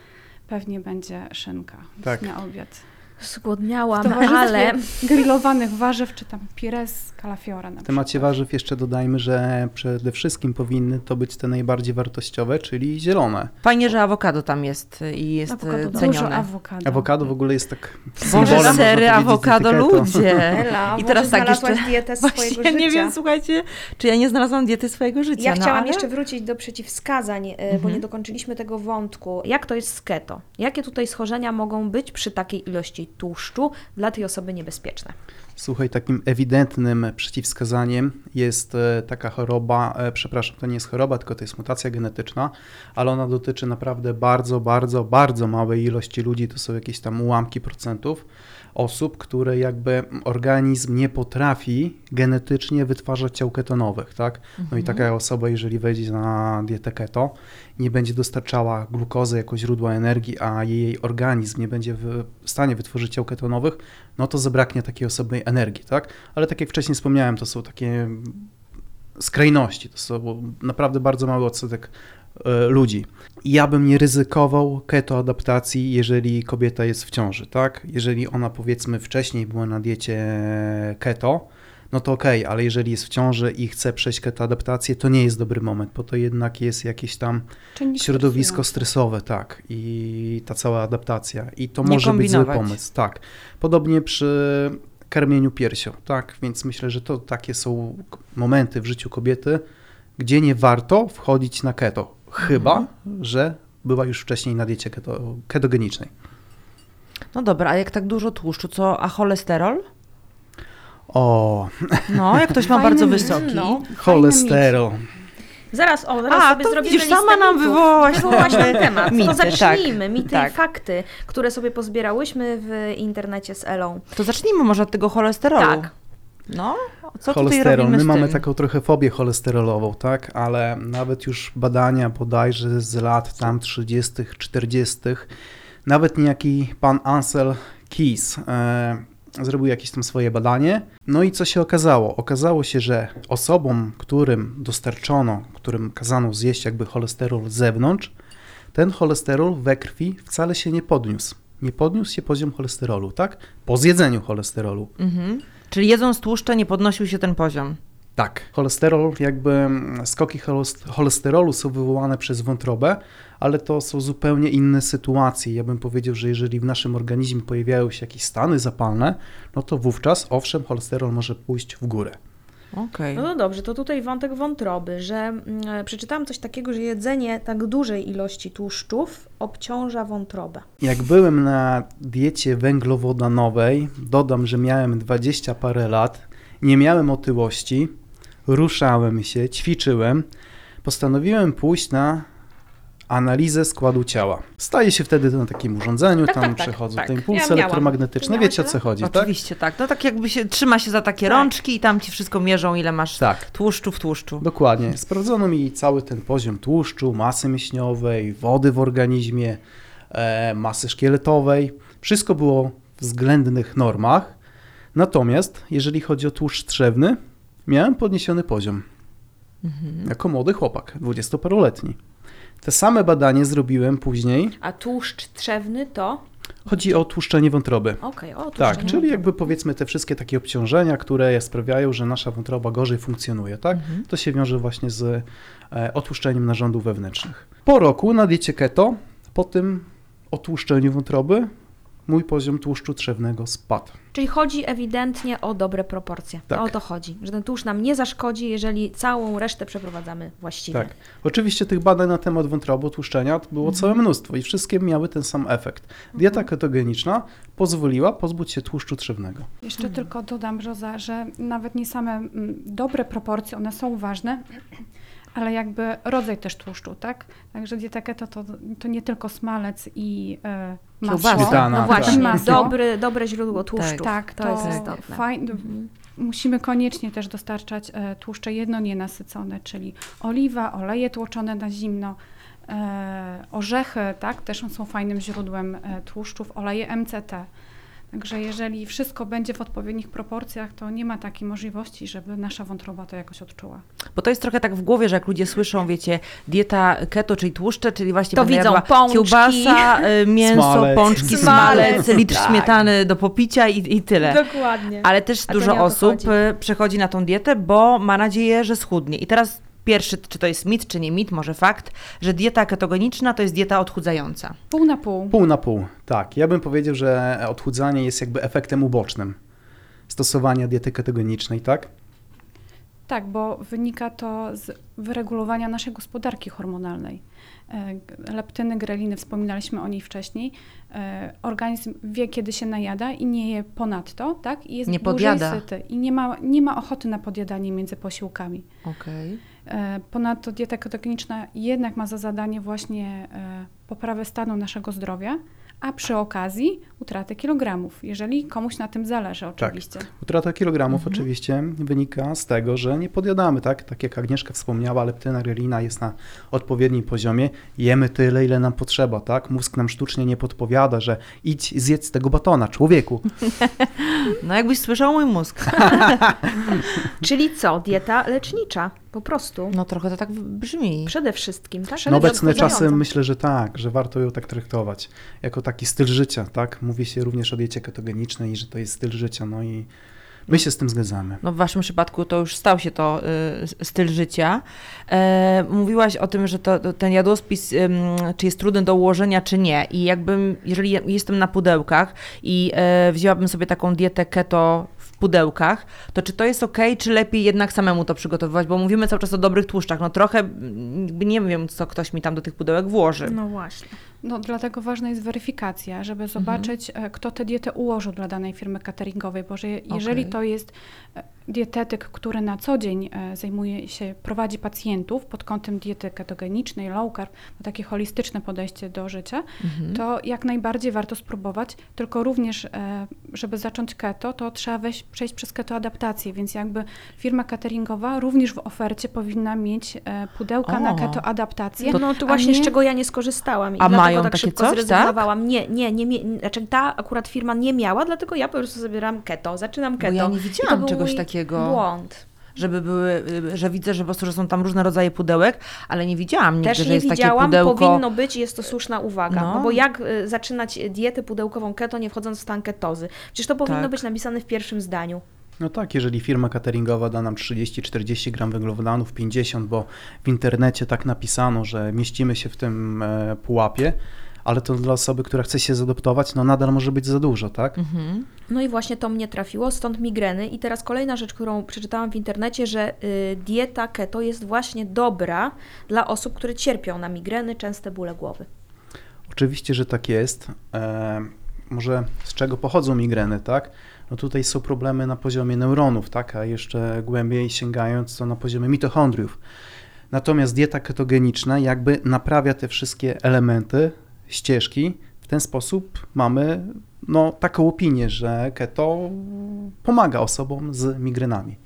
pewnie będzie szynka Tak. na obiad. Zgłodniałam, ale grillowanych warzyw, czy tam pires kalafiora na W temacie przykład. warzyw jeszcze dodajmy, że przede wszystkim powinny to być te najbardziej wartościowe, czyli zielone. Fajnie, że awokado tam jest i jest Awokado e, dużo cenione. awokado. Awokado w ogóle jest tak Boże, sery, awokado, ludzie. Ela, I teraz tak jeszcze... dietę Właśnie swojego ja życia. nie wiem, słuchajcie, czy ja nie znalazłam diety swojego życia. Ja no, chciałam ale... jeszcze wrócić do przeciwwskazań, y, bo Mhm. nie dokończyliśmy tego wątku. Jak to jest z keto? Jakie tutaj schorzenia mogą być przy takiej ilości tłuszczu dla tej osoby niebezpieczne? Słuchaj, takim ewidentnym przeciwwskazaniem jest e, taka choroba, e, przepraszam, to nie jest choroba, tylko to jest mutacja genetyczna, ale ona dotyczy naprawdę bardzo, bardzo, bardzo małej ilości ludzi, to są jakieś tam ułamki procentów osób, które jakby organizm nie potrafi genetycznie wytwarzać ciał ketonowych, tak? No i taka osoba, jeżeli wejdzie na dietę keto, nie będzie dostarczała glukozy jako źródła energii, a jej organizm nie będzie w stanie wytworzyć ciał ketonowych, no to zabraknie takiej osoby energii, tak? Ale tak jak wcześniej wspomniałem, to są takie skrajności, to są naprawdę bardzo mały odsetek ludzi. I Ja bym nie ryzykował keto adaptacji, jeżeli kobieta jest w ciąży, tak? Jeżeli ona powiedzmy wcześniej była na diecie keto, no to okej, ale jeżeli jest w ciąży i chce przejść keto adaptację, to nie jest dobry moment, bo to jednak jest jakieś tam Czynnik środowisko stresowe, tak, i ta cała adaptacja. I to Nie może być zły kombinować. pomysł, tak. Podobnie przy karmieniu piersią, tak, więc myślę, że to takie są momenty w życiu kobiety, gdzie nie warto wchodzić na keto, chyba, Mhm. że była już wcześniej na diecie keto, ketogenicznej. No dobra, a jak tak dużo tłuszczu, co, a cholesterol? O, No, jak ktoś ma Fajny bardzo mit. wysoki. No. cholesterol. Zaraz, o, zaraz A, sobie to zrobimy widzisz, listę sama nam mitów. wywołałaś Wywołałaś nowe temat. mity, to zacznijmy. tak, Mity tak. i fakty, które sobie pozbierałyśmy w internecie z Elą. To zacznijmy może od tego cholesterolu. Tak. No, co tutaj cholesterol. robimy My mamy taką trochę fobię cholesterolową, tak, ale nawet już badania bodajże z lat tam 30., 40., nawet niejaki pan Ansel Keys e, zrobił jakieś tam swoje badanie. No i co się okazało? Okazało się, że osobom, którym dostarczono, którym kazano zjeść jakby cholesterol z zewnątrz, ten cholesterol we krwi wcale się nie podniósł. Nie podniósł się poziom cholesterolu, tak? Po zjedzeniu cholesterolu. Mhm. Czyli jedząc tłuszcze nie podnosił się ten poziom. Tak. Cholesterol, jakby mm, skoki cholest- cholesterolu są wywołane przez wątrobę, ale to są zupełnie inne sytuacje. Ja bym powiedział, że jeżeli w naszym organizmie pojawiają się jakieś stany zapalne, no to wówczas, owszem, cholesterol może pójść w górę. Okej. No to dobrze, to tutaj wątek wątroby, że mm, przeczytałam coś takiego, że jedzenie tak dużej ilości tłuszczów obciąża wątrobę. Jak byłem na diecie węglowodanowej, dodam, że miałem 20 parę lat, nie miałem otyłości, ruszałem się, ćwiczyłem, postanowiłem pójść na analizę składu ciała. Staje się wtedy na takim urządzeniu, Tak, tam tak, tak, przechodzą tak. te Ja impulsy miałam. elektromagnetyczne. Wiecie o co chodzi, tak? Oczywiście tak. No tak jakby się trzyma się za takie rączki i tam ci wszystko mierzą, ile masz Tak. tłuszczu w tłuszczu. Dokładnie. Sprawdzono mi cały ten poziom tłuszczu, masy mięśniowej, wody w organizmie, e, masy szkieletowej. Wszystko było w względnych normach. Natomiast jeżeli chodzi o tłuszcz trzewny, miałem podniesiony poziom. Jako młody chłopak, dwudziestoparoletni. Te same badanie zrobiłem później. A tłuszcz trzewny to? Chodzi o tłuszczenie wątroby. Okej, o Tak, tłuszczenie czyli jakby powiedzmy te wszystkie takie obciążenia, które sprawiają, że nasza wątroba gorzej funkcjonuje, tak? To się wiąże właśnie z e, otłuszczeniem narządów wewnętrznych. Po roku na diecie keto, po tym otłuszczeniu wątroby, mój poziom tłuszczu trzewnego spadł. Czyli chodzi ewidentnie o dobre proporcje. Tak. O to chodzi, że ten tłuszcz nam nie zaszkodzi, jeżeli całą resztę przeprowadzamy właściwie. Tak. Oczywiście tych badań na temat wątroby, tłuszczenia to było całe mnóstwo i wszystkie miały ten sam efekt. Dieta ketogeniczna pozwoliła pozbyć się tłuszczu trzewnego. Jeszcze tylko dodam, Roza, że nawet nie same mm, dobre proporcje, one są ważne, ale jakby rodzaj też tłuszczu, tak? Także dieta keto to, to nie tylko smalec i e, masło. Kiełbasa. Śmietana, No tak. właśnie, Masło. dobry, dobre źródło tłuszczu. Tak, to, jest istotne. fajne. Musimy koniecznie też dostarczać e, tłuszcze jedno nienasycone, czyli oliwa, oleje tłoczone na zimno, e, orzechy, tak, też są fajnym źródłem e, tłuszczów, oleje MCT. Także jeżeli wszystko będzie w odpowiednich proporcjach, to nie ma takiej możliwości, żeby nasza wątroba to jakoś odczuła. Bo to jest trochę tak w głowie, że jak ludzie słyszą, wiecie, dieta keto, czyli tłuszcze, czyli właśnie To widzą pączki. kiełbasa, y, mięso, Smalec. pączki, Smalec, smalec, litr tak. śmietany do popicia i, i tyle. Dokładnie. Ale też dużo osób chodzi. y, przechodzi na tą dietę, bo ma nadzieję, że schudnie. I teraz pierwszy, czy to jest mit, czy nie mit, może fakt, że dieta ketogeniczna to jest dieta odchudzająca. Pół na pół. Pół na pół, tak. Ja bym powiedział, że odchudzanie jest jakby efektem ubocznym stosowania diety ketogenicznej, tak? Tak, bo wynika to z wyregulowania naszej gospodarki hormonalnej. E, Leptyny, greliny, wspominaliśmy o niej wcześniej. E, Organizm wie, kiedy się najada i nie je ponadto, tak? I jest Nie dłużej podjada. syty i nie ma, nie ma ochoty na podjadanie między posiłkami. Okej. E, Ponadto dieta ketogeniczna jednak ma za zadanie właśnie e, poprawę stanu naszego zdrowia, a przy okazji utratę kilogramów, jeżeli komuś na tym zależy oczywiście. Utrata kilogramów oczywiście wynika z tego, że nie podjadamy, tak? Tak jak Agnieszka wspomniała, leptyna, grelina jest na odpowiednim poziomie. Jemy tyle, ile nam potrzeba, tak? Mózg nam sztucznie nie podpowiada, że idź zjedz tego batona, człowieku. No jakbyś słyszał mój mózg. Czyli co? Dieta lecznicza. Po prostu. No trochę to tak brzmi. Przede wszystkim, tak? Na obecne Odchudzająca. czasy myślę, że tak, że warto ją tak traktować. Jako taki styl życia, tak? Mówi się również o diecie ketogenicznej i że to jest styl życia, no i my się z tym zgadzamy. No w waszym przypadku to już stał się to y, styl życia. E, mówiłaś o tym, że to, ten jadłospis, ym, czy jest trudny do ułożenia, czy nie. I jakbym, jeżeli jestem na pudełkach i e, wzięłabym sobie taką dietę keto w pudełkach, to czy to jest ok, czy lepiej jednak samemu to przygotowywać? Bo mówimy cały czas o dobrych tłuszczach. No trochę mm, nie wiem, co ktoś mi tam do tych pudełek włoży. No właśnie. No, dlatego ważna jest weryfikacja, żeby zobaczyć, e, kto tę dietę ułożył dla danej firmy cateringowej, bo że jeżeli Okej. to jest e, dietetyk, który na co dzień e, zajmuje się, prowadzi pacjentów pod kątem diety ketogenicznej, low carb, ma takie holistyczne podejście do życia, to jak najbardziej warto spróbować, tylko również, żeby zacząć keto, to trzeba wejść, przejść przez ketoadaptację, więc jakby firma cateringowa również w ofercie powinna mieć pudełka na O. ketoadaptację. To, no to właśnie nie- z czego ja nie skorzystałam i A dlatego mają tak takie szybko coś, zrezygnowałam. Nie, nie, nie, mie- znaczy ta akurat firma nie miała, dlatego ja po prostu zabieram keto, zaczynam keto. ja nie widziałam czegoś takiego. Błąd. Żeby były, że widzę, że po prostu że są tam różne rodzaje pudełek, ale nie widziałam nigdy, Też że nie jest takie widziałam, pudełko. powinno być, jest to słuszna uwaga. No. No. bo jak y, zaczynać dietę pudełkową keto, nie wchodząc w stan ketozy? Przecież to powinno Tak. być napisane w pierwszym zdaniu. No tak, jeżeli firma cateringowa da nam 30-40 gram węglowodanów, 50, bo w internecie tak napisano, że mieścimy się w tym e, pułapie, ale to dla osoby, która chce się zadoptować, no nadal może być za dużo, tak? Mhm. No i właśnie to mnie trafiło, stąd migreny. I teraz kolejna rzecz, którą przeczytałam w internecie, że y, dieta keto jest właśnie dobra dla osób, które cierpią na migreny, częste bóle głowy. Oczywiście, że tak jest. E, może z czego pochodzą migreny, tak? No tutaj są problemy na poziomie neuronów, tak? A jeszcze głębiej sięgając, to na poziomie mitochondriów. Natomiast dieta ketogeniczna jakby naprawia te wszystkie elementy, ścieżki. W ten sposób mamy no, taką opinię, że keto pomaga osobom z migrenami.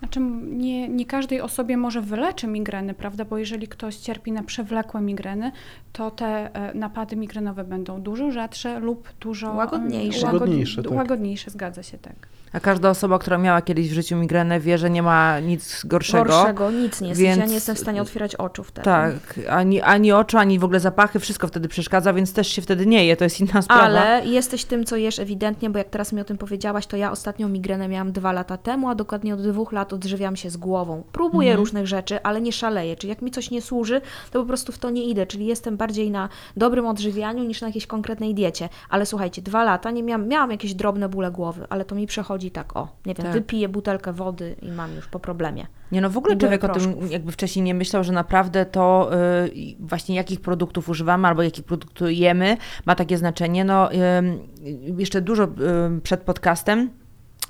Znaczy, nie, nie każdej osobie może wyleczy migreny, prawda? Bo jeżeli ktoś cierpi na przewlekłe migreny, to te e, napady migrenowe będą dużo rzadsze lub dużo Łagodniejsze. łagodni- Łagodniejsze, tak. łagodniejsze, zgadza się tak. A każda osoba, która miała kiedyś w życiu migrenę, wie, że nie ma nic gorszego. Gorszego nic nie jest. Ja więc- nie jestem w stanie otwierać oczu wtedy. Tak, ani, ani oczu, ani w ogóle zapachy, wszystko wtedy przeszkadza, więc też się wtedy nie je, to jest inna sprawa. Ale jesteś tym, co jesz ewidentnie, bo jak teraz mi o tym powiedziałaś, to ja ostatnią migrenę miałam dwa lata temu, a dokładnie od dwóch lat odżywiam się z głową. Próbuję Mhm. różnych rzeczy, ale nie szaleję. Czyli jak mi coś nie służy, to po prostu w to nie idę. Czyli jestem bardziej na dobrym odżywianiu niż na jakiejś konkretnej diecie. Ale słuchajcie, dwa lata nie miałam, miałam jakieś drobne bóle głowy, ale to mi przechodzi tak, o, nie wiem, Tak. wypiję butelkę wody i mam już po problemie. Nie no, w ogóle człowiek o tym proszków. jakby wcześniej nie myślał, że naprawdę to y, właśnie jakich produktów używamy albo jakich produktów jemy ma takie znaczenie. No, y, jeszcze dużo y, przed podcastem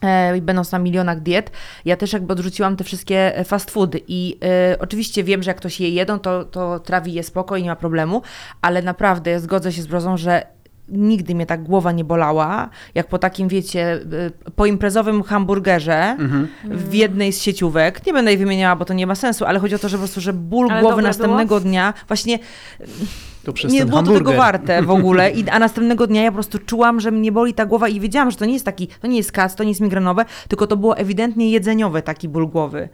e, i będąc na milionach diet, ja też jakby odrzuciłam te wszystkie e, fast foody i e, oczywiście wiem, że jak ktoś je jedą, to, to trawi je spoko i nie ma problemu, ale naprawdę ja zgodzę się z Brozą, że nigdy mnie tak głowa nie bolała, jak po takim, wiecie, y, po imprezowym hamburgerze Mhm. w jednej z sieciówek. Nie będę jej wymieniała, bo to nie ma sensu, ale chodzi o to, że po prostu, że ból Ale głowy następnego było? dnia właśnie To przez nie ten było to tego warte w ogóle. I, a następnego dnia ja po prostu czułam, że mnie boli ta głowa i wiedziałam, że to nie jest taki, to nie jest kac, to nie jest migrenowe, tylko to było ewidentnie jedzeniowe taki ból głowy.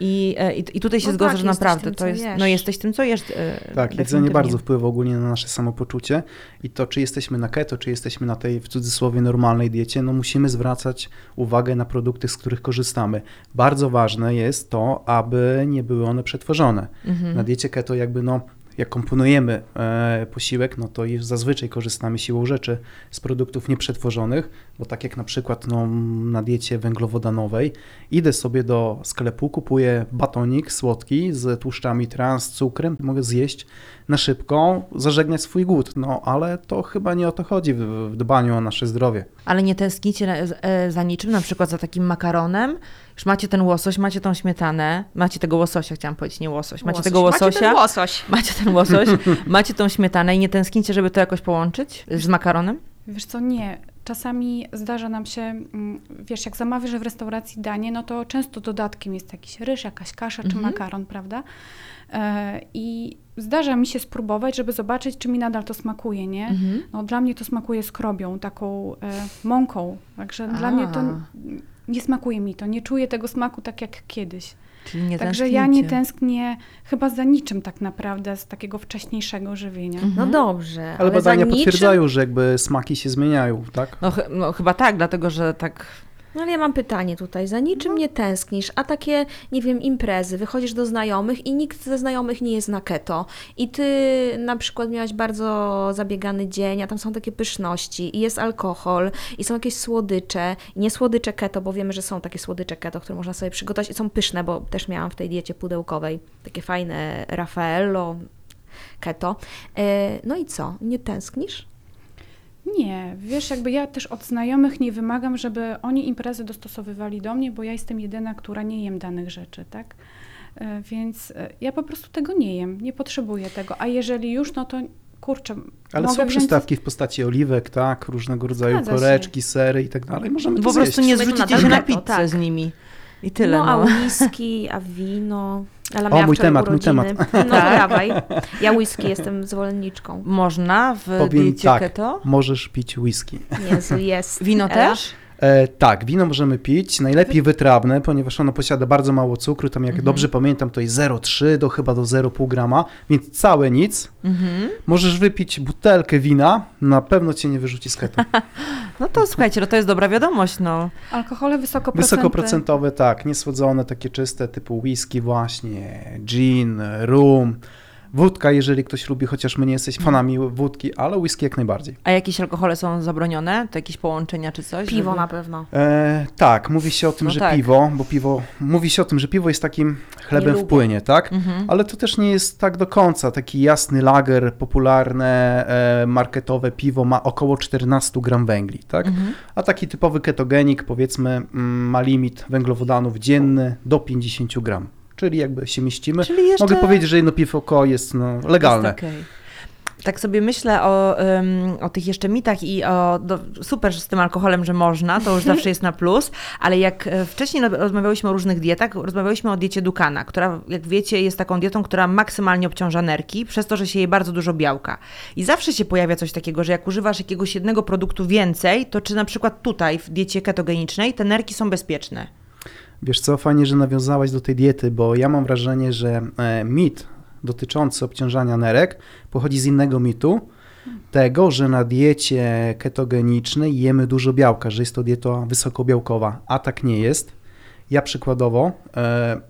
I, e, i, i tutaj się No zgodzę, tak, że naprawdę tym, to jest, jesz. no jesteś tym, co jesz. e, Tak, jedzenie bardzo wpływa ogólnie na nasze samopoczucie i to, czy jesteśmy na keto, czy jesteśmy na tej w cudzysłowie normalnej diecie, no musimy zwracać uwagę na produkty, z których korzystamy. Bardzo ważne jest to, aby nie były one przetworzone. Mhm. Na diecie keto jakby no, jak komponujemy e, posiłek, no to zazwyczaj korzystamy siłą rzeczy z produktów nieprzetworzonych, bo tak jak na przykład no, na diecie węglowodanowej, idę sobie do sklepu, kupuję batonik słodki z tłuszczami trans, cukrem, mogę zjeść na szybko, zażegnać swój głód, no ale to chyba nie o to chodzi w, w dbaniu o nasze zdrowie. Ale nie tęsknicie e, za niczym, na przykład za takim makaronem? Już macie ten łosoś, macie tą śmietanę, macie tego łososia, chciałam powiedzieć, nie łosoś, macie tego Macie łososia. ten łosoś. Macie ten łosoś, macie tą śmietanę i nie tęsknicie, żeby to jakoś połączyć z makaronem? Wiesz co, nie. Czasami zdarza nam się, mm, wiesz, jak zamawiasz w restauracji danie, no to często dodatkiem jest jakiś ryż, jakaś kasza czy Mhm. makaron, prawda? E, I zdarza mi się spróbować, żeby zobaczyć, czy mi nadal to smakuje, nie? Mhm. No, dla mnie to smakuje skrobią, taką e, mąką, także dla mnie to A. nie smakuje mi to, nie czuję tego smaku tak jak kiedyś. Czyli nie Także ja nie tęsknię chyba za niczym tak naprawdę z takiego wcześniejszego żywienia. Mhm. No dobrze, Ale, ale, badania za niczym... potwierdzają, że jakby smaki się zmieniają, tak? No, chy- no chyba tak, dlatego że tak... No ale ja mam pytanie tutaj, za niczym No. nie tęsknisz, a takie, nie wiem, imprezy, wychodzisz do znajomych i nikt ze znajomych nie jest na keto i ty na przykład miałaś bardzo zabiegany dzień, a tam są takie pyszności i jest alkohol i są jakieś słodycze, nie słodycze keto, bo wiemy, że są takie słodycze keto, które można sobie przygotować i są pyszne, bo też miałam w tej diecie pudełkowej takie fajne Raffaello keto. E, No i co, nie tęsknisz? Nie, wiesz, jakby ja też od znajomych nie wymagam, żeby oni imprezy dostosowywali do mnie, bo ja jestem jedyna, która nie jem danych rzeczy, tak? E, Więc e, ja po prostu tego nie jem, nie potrzebuję tego. A jeżeli już, no to kurczę, Ale mogę są wziąć... przystawki w postaci oliwek, tak, różnego rodzaju Zgadza się. koreczki, sery i tak dalej. Możemy to Po prostu zjeść. nie się na pizzę tak. z nimi. I tyle, no, no. a whisky, a wino. Ela O, mój temat, mój urodziny. temat. No Tak. dawaj. Ja whisky jestem zwolenniczką. Można w Powiem diecie tak, keto? możesz pić whisky. Jezu, jest. Wino Ela? też? E, tak, wino możemy pić, najlepiej wytrawne, ponieważ ono posiada bardzo mało cukru, tam jak Mhm. dobrze pamiętam to jest 0,3 do chyba do 0,5 grama, więc całe nic. Mhm. Możesz wypić butelkę wina, na pewno cię nie wyrzuci z keto. No to słuchajcie, no to jest dobra wiadomość, no. Alkohole wysokoprocentowe. Wysokoprocentowe, tak, niesłodzone, takie czyste, typu whisky właśnie, gin, rum, wódka, jeżeli ktoś lubi, chociaż my nie jesteśmy fanami wódki, ale whisky jak najbardziej. A jakieś alkohole są zabronione? To jakieś połączenia czy coś? Piwo żeby- na pewno. E, tak, mówi się o tym, No że tak. piwo, bo piwo, mówi się o tym, że piwo jest takim chlebem w płynie, tak? Mhm. Ale to też nie jest tak do końca. Taki jasny lager, popularne, e, marketowe piwo ma około 14 gram węgli, tak? Mhm. A taki typowy ketogenik, powiedzmy, mm, ma limit węglowodanów dzienny do 50 gram. Czyli jakby się mieścimy. Czyli jeszcze... Mogę powiedzieć, że jedno piwko jest no, legalne. Jest okej. Tak sobie myślę o, o tych jeszcze mitach i o do, super z tym alkoholem, że można, to już zawsze jest na plus, ale jak e, wcześniej no- rozmawiałyśmy o różnych dietach, rozmawiałyśmy o diecie Dukana, która jak wiecie jest taką dietą, która maksymalnie obciąża nerki, przez to, że się je bardzo dużo białka. I zawsze się pojawia coś takiego, że jak używasz jakiegoś jednego produktu więcej, to czy na przykład tutaj w diecie ketogenicznej te nerki są bezpieczne? Wiesz co, fajnie, że nawiązałaś do tej diety, bo ja mam wrażenie, że e, mit dotyczący obciążania nerek pochodzi z innego mitu, tego, że na diecie ketogenicznej jemy dużo białka, że jest to dieta wysokobiałkowa, a tak nie jest. Ja przykładowo e,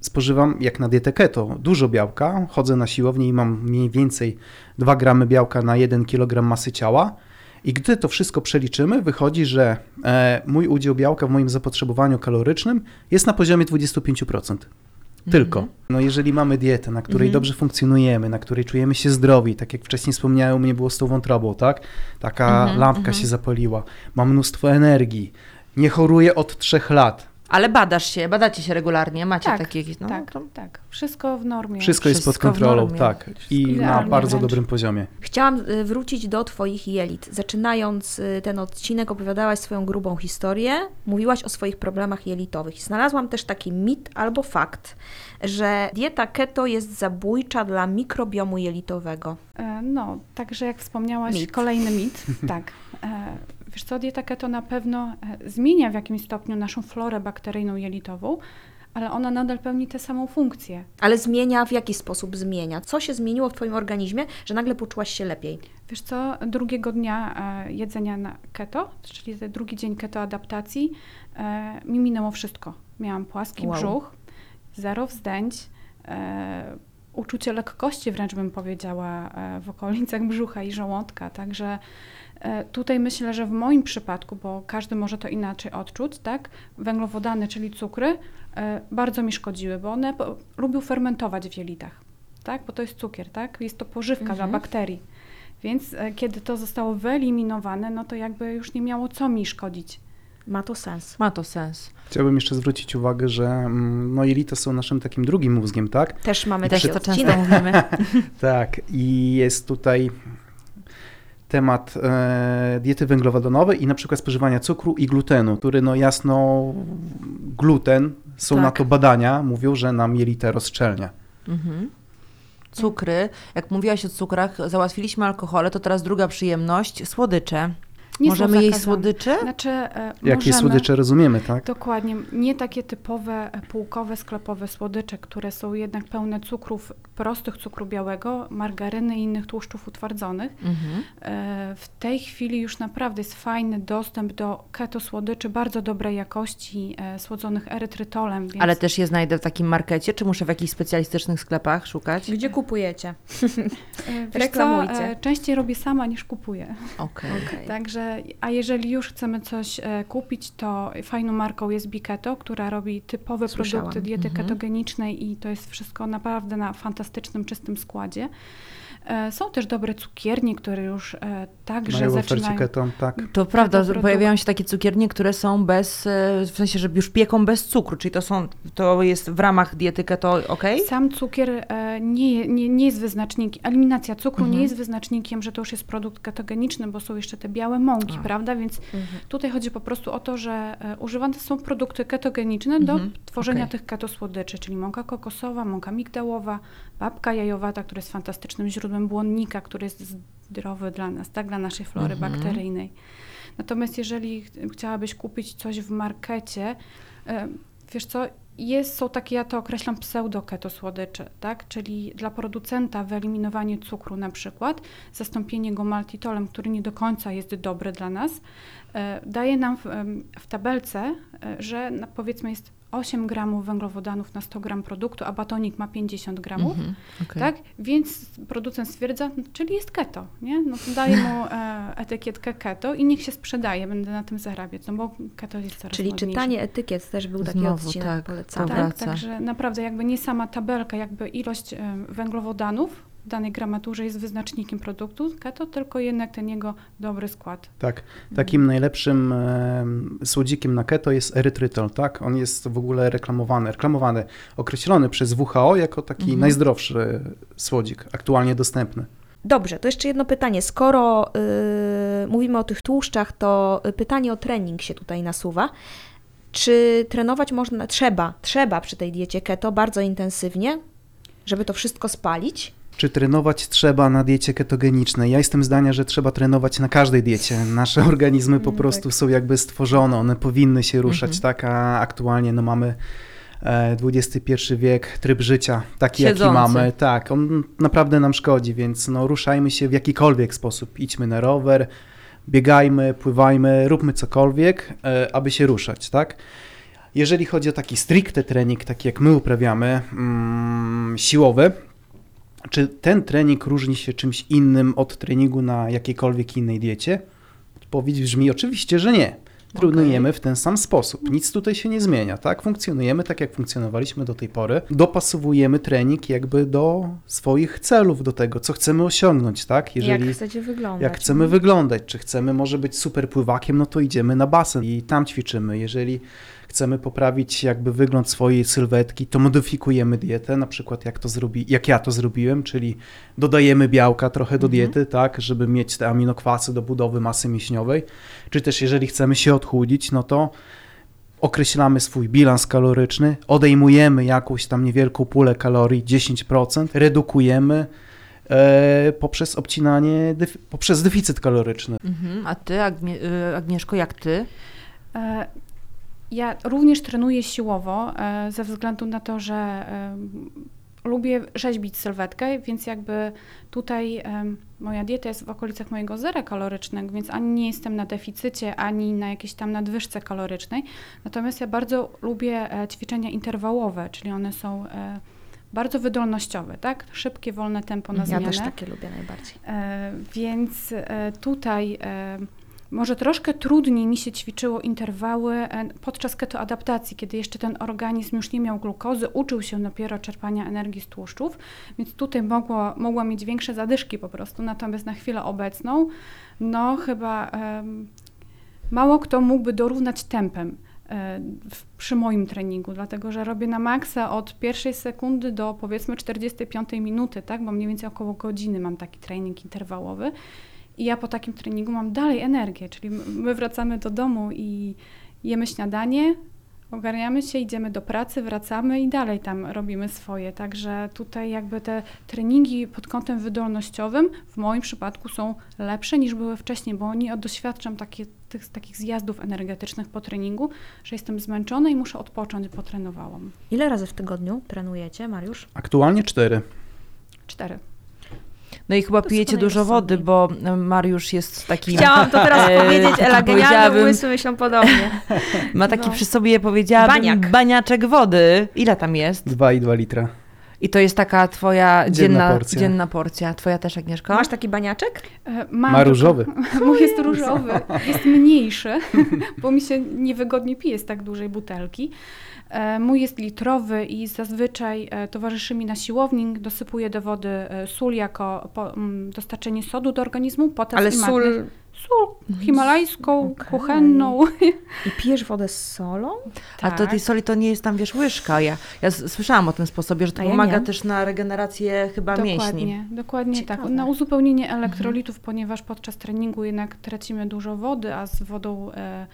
spożywam, jak na dietę keto, dużo białka, chodzę na siłownię i mam mniej więcej 2 gramy białka na 1 kg masy ciała. I gdy to wszystko przeliczymy, wychodzi, że e, mój udział białka w moim zapotrzebowaniu kalorycznym jest na poziomie 25%. Tylko. No jeżeli mamy dietę, na której Mhm. dobrze funkcjonujemy, na której czujemy się zdrowi, tak jak wcześniej wspomniałem, u mnie było z tą wątrobą, tak? Taka Mhm, lampka mhm. się zapaliła, mam mnóstwo energii, nie choruję od trzech lat. Ale badasz się, badacie się regularnie, macie Tak, takie jakieś... No, tak, tak. Wszystko w normie. Wszystko, jest pod kontrolą, tak. I na bardzo wręcz. dobrym poziomie. Chciałam y, wrócić do Twoich jelit. Zaczynając y, ten odcinek, opowiadałaś swoją grubą historię, mówiłaś o swoich problemach jelitowych. I znalazłam też taki mit albo fakt, że dieta keto jest zabójcza dla mikrobiomu jelitowego. E, No, także jak wspomniałaś, Mit. kolejny mit. tak. Wiesz co, dieta keto na pewno e, zmienia w jakimś stopniu naszą florę bakteryjną jelitową, ale ona nadal pełni tę samą funkcję. Ale zmienia w jaki sposób zmienia? Co się zmieniło w Twoim organizmie, że nagle poczułaś się lepiej? Wiesz co, drugiego dnia e, jedzenia na keto, czyli drugi dzień keto adaptacji, e, mi minęło wszystko. Miałam płaski Wow. brzuch, zero wzdęć, e, uczucie lekkości wręcz bym powiedziała w okolicach brzucha i żołądka, także tutaj myślę, że w moim przypadku, bo każdy może to inaczej odczuć, tak, węglowodany, czyli cukry, e, bardzo mi szkodziły, bo one po, lubią fermentować w jelitach, tak, bo to jest cukier, tak, jest to pożywka Mhm. dla bakterii. Więc e, kiedy to zostało wyeliminowane, no to jakby już nie miało co mi szkodzić. Ma to sens. Ma to sens. Chciałbym jeszcze zwrócić uwagę, że mm, no, jelita są naszym takim drugim mózgiem, tak? Też mamy Też taki to często mówimy. Tak, i jest tutaj temat e, diety węglowodanowej i na przykład spożywania cukru i glutenu, który no jasno gluten, są Tak. na to badania, mówią, że nam jelita rozszczelnia. Mhm. Cukry. Jak mówiłaś o cukrach, załatwiliśmy alkohole, to teraz druga przyjemność, słodycze. Nie Możemy zakazane. słodycze? Znaczy, e, Jakie możemy, słodycze rozumiemy, tak? Dokładnie. Nie takie typowe e, półkowe, sklepowe słodycze, które są jednak pełne cukrów, prostych cukru białego, margaryny i innych tłuszczów utwardzonych. Mhm. E, W tej chwili już naprawdę jest fajny dostęp do keto słodyczy bardzo dobrej jakości, e, słodzonych erytrytolem. Więc Ale też je znajdę w takim markecie, czy muszę w jakichś specjalistycznych sklepach szukać? Gdzie kupujecie? e, co, reklamujcie. e, częściej robię sama niż kupuję. Okej. Okej. Także, a jeżeli już chcemy coś e, kupić, to fajną marką jest Biketo, która robi typowe Słyszałam. produkty diety Mhm. ketogenicznej i to jest wszystko naprawdę na fantastycznym, czystym składzie. E, są też dobre cukiernie, które już e, także Mają zaczynają... keto, tak. To prawda, pojawiają się takie cukiernie, które są bez, e, w sensie, że już pieką bez cukru, czyli to są, to jest w ramach diety keto, ok? Sam cukier nie, nie, nie jest wyznacznikiem, eliminacja cukru Mhm. nie jest wyznacznikiem, że to już jest produkt ketogeniczny, bo są jeszcze te białe mąki, A. prawda? Więc Mhm. tutaj chodzi po prostu o to, że używane są produkty ketogeniczne do Mhm, tworzenia okej. tych keto słodyczy, czyli mąka kokosowa, mąka migdałowa, babka jajowata, która jest fantastycznym źródłem błonnika, który jest zdrowy dla nas, tak, dla naszej flory Mhm. bakteryjnej. Natomiast jeżeli ch- chciałabyś kupić coś w markecie, wiesz co, jest, są takie, ja to określam pseudo-keto słodycze, tak? Czyli dla producenta wyeliminowanie cukru na przykład, zastąpienie go maltitolem, który nie do końca jest dobry dla nas, e, daje nam w, w tabelce, e, że powiedzmy jest 8 gramów węglowodanów na 100 gram produktu, a batonik ma 50 gramów, Mhm, okej. tak? Więc producent stwierdza, no, czyli jest keto, nie? No to daje mu e, etykietkę keto i niech się sprzedaje, będę na tym zarabiać, no bo keto jest coraz Czyli modniejsze. czytanie etykiet też był taki Znowu, odcinek tak, polecany. Tak, także naprawdę jakby nie sama tabelka, jakby ilość e, węglowodanów w danej gramaturze jest wyznacznikiem produktu keto, tylko jednak ten jego dobry skład. Tak, takim najlepszym em, słodzikiem na keto jest erytrytol, tak? On jest w ogóle reklamowany, reklamowany, określony przez WHO jako taki Mhm. najzdrowszy słodzik, aktualnie dostępny. Dobrze, to jeszcze jedno pytanie. Skoro y, mówimy o tych tłuszczach, to pytanie o trening się tutaj nasuwa. Czy trenować można, trzeba, trzeba przy tej diecie keto bardzo intensywnie, żeby to wszystko spalić? Czy trenować trzeba na diecie ketogenicznej? Ja jestem zdania, że trzeba trenować na każdej diecie. Nasze organizmy po Mm, prostu tak. są jakby stworzone, one powinny się ruszać, Mhm. tak? A aktualnie no mamy e, XXI wiek, tryb życia taki, jaki Siedzący. mamy. Tak, on naprawdę nam szkodzi, więc no ruszajmy się w jakikolwiek sposób. Idźmy na rower, biegajmy, pływajmy, róbmy cokolwiek, e, aby się ruszać, tak? Jeżeli chodzi o taki stricte trening, taki jak my uprawiamy, mm, siłowy, czy ten trening różni się czymś innym od treningu na jakiejkolwiek innej diecie? Odpowiedź brzmi oczywiście, że nie. Trenujemy w ten sam sposób. Nic tutaj się nie zmienia, tak? Funkcjonujemy tak, jak funkcjonowaliśmy do tej pory. Dopasowujemy trening jakby do swoich celów, do tego, co chcemy osiągnąć, tak? Jak chcecie wyglądać? Jak chcemy wyglądać, czy chcemy może być super pływakiem, no to idziemy na basen i tam ćwiczymy. Jeżeli chcemy poprawić jakby wygląd swojej sylwetki, to modyfikujemy dietę, na przykład jak to zrobi, jak ja to zrobiłem, czyli dodajemy białka trochę do Mhm. diety, tak, żeby mieć te aminokwasy do budowy masy mięśniowej, czy też jeżeli chcemy się odchudzić, no to określamy swój bilans kaloryczny, odejmujemy jakąś tam niewielką pulę kalorii, 10%, redukujemy e, poprzez obcinanie, poprzez deficyt kaloryczny. Mhm. A ty, Agnie- y, Agnieszko, jak ty? Ja również trenuję siłowo e, ze względu na to, że e, lubię rzeźbić sylwetkę, więc jakby tutaj e, moja dieta jest w okolicach mojego zera kalorycznego, więc ani nie jestem na deficycie, ani na jakiejś tam nadwyżce kalorycznej. Natomiast ja bardzo lubię ćwiczenia interwałowe, czyli one są bardzo wydolnościowe, tak? Szybkie, wolne tempo na Ja zmianę. też takie lubię najbardziej. Więc tutaj może troszkę trudniej mi się ćwiczyło interwały e, podczas ketoadaptacji, kiedy jeszcze ten organizm już nie miał glukozy, uczył się dopiero czerpania energii z tłuszczów, więc tutaj mogło, mogła mieć większe zadyszki po prostu. Natomiast na chwilę obecną, no chyba em, mało kto mógłby dorównać tempem e, przy moim treningu, dlatego że robię na maksa od pierwszej sekundy do powiedzmy 45 minuty, tak, bo mniej więcej około godziny mam taki trening interwałowy i ja po takim treningu mam dalej energię, czyli my wracamy do domu i jemy śniadanie, ogarniamy się, idziemy do pracy, wracamy i dalej tam robimy swoje. Także tutaj jakby te treningi pod kątem wydolnościowym w moim przypadku są lepsze niż były wcześniej, bo nie doświadczam takie, tych, takich zjazdów energetycznych po treningu, że jestem zmęczona i muszę odpocząć, bo trenowałam. Ile razy w tygodniu trenujecie, Mariusz? Aktualnie cztery. Cztery. No i chyba To pijecie dużo wody, bo e, Mariusz jest taki... Chciałam to teraz E, powiedzieć, Ela, genialny powiedziałabym- umysły myślą podobnie. Ma taki No. przy sobie, powiedziałabym, Baniak. baniaczek wody. Ile tam jest? Dwa i dwa litra. I to jest taka twoja Dzienna dzienna, porcja. dzienna porcja. Twoja też, Agnieszko? Masz taki baniaczek? E, Mam Ma różowy. Mój jest różowy, jest mniejszy, bo mi się niewygodnie pije z tak dużej butelki. E, Mój jest litrowy i zazwyczaj e, towarzyszy mi na siłowni. Dosypuję do wody e, sól jako mm, dostarczenie sodu do organizmu, potas Ale sól... Sól himalajską, Okej. kuchenną. I pijesz wodę z solą? A to tej soli to nie jest tam, wiesz, łyżka. Ja, ja słyszałam o tym sposobie, że to ja pomaga nie. też na regenerację chyba mięśni. Dokładnie, dokładnie tak. Na uzupełnienie elektrolitów, ponieważ podczas treningu jednak tracimy dużo wody, a z wodą e,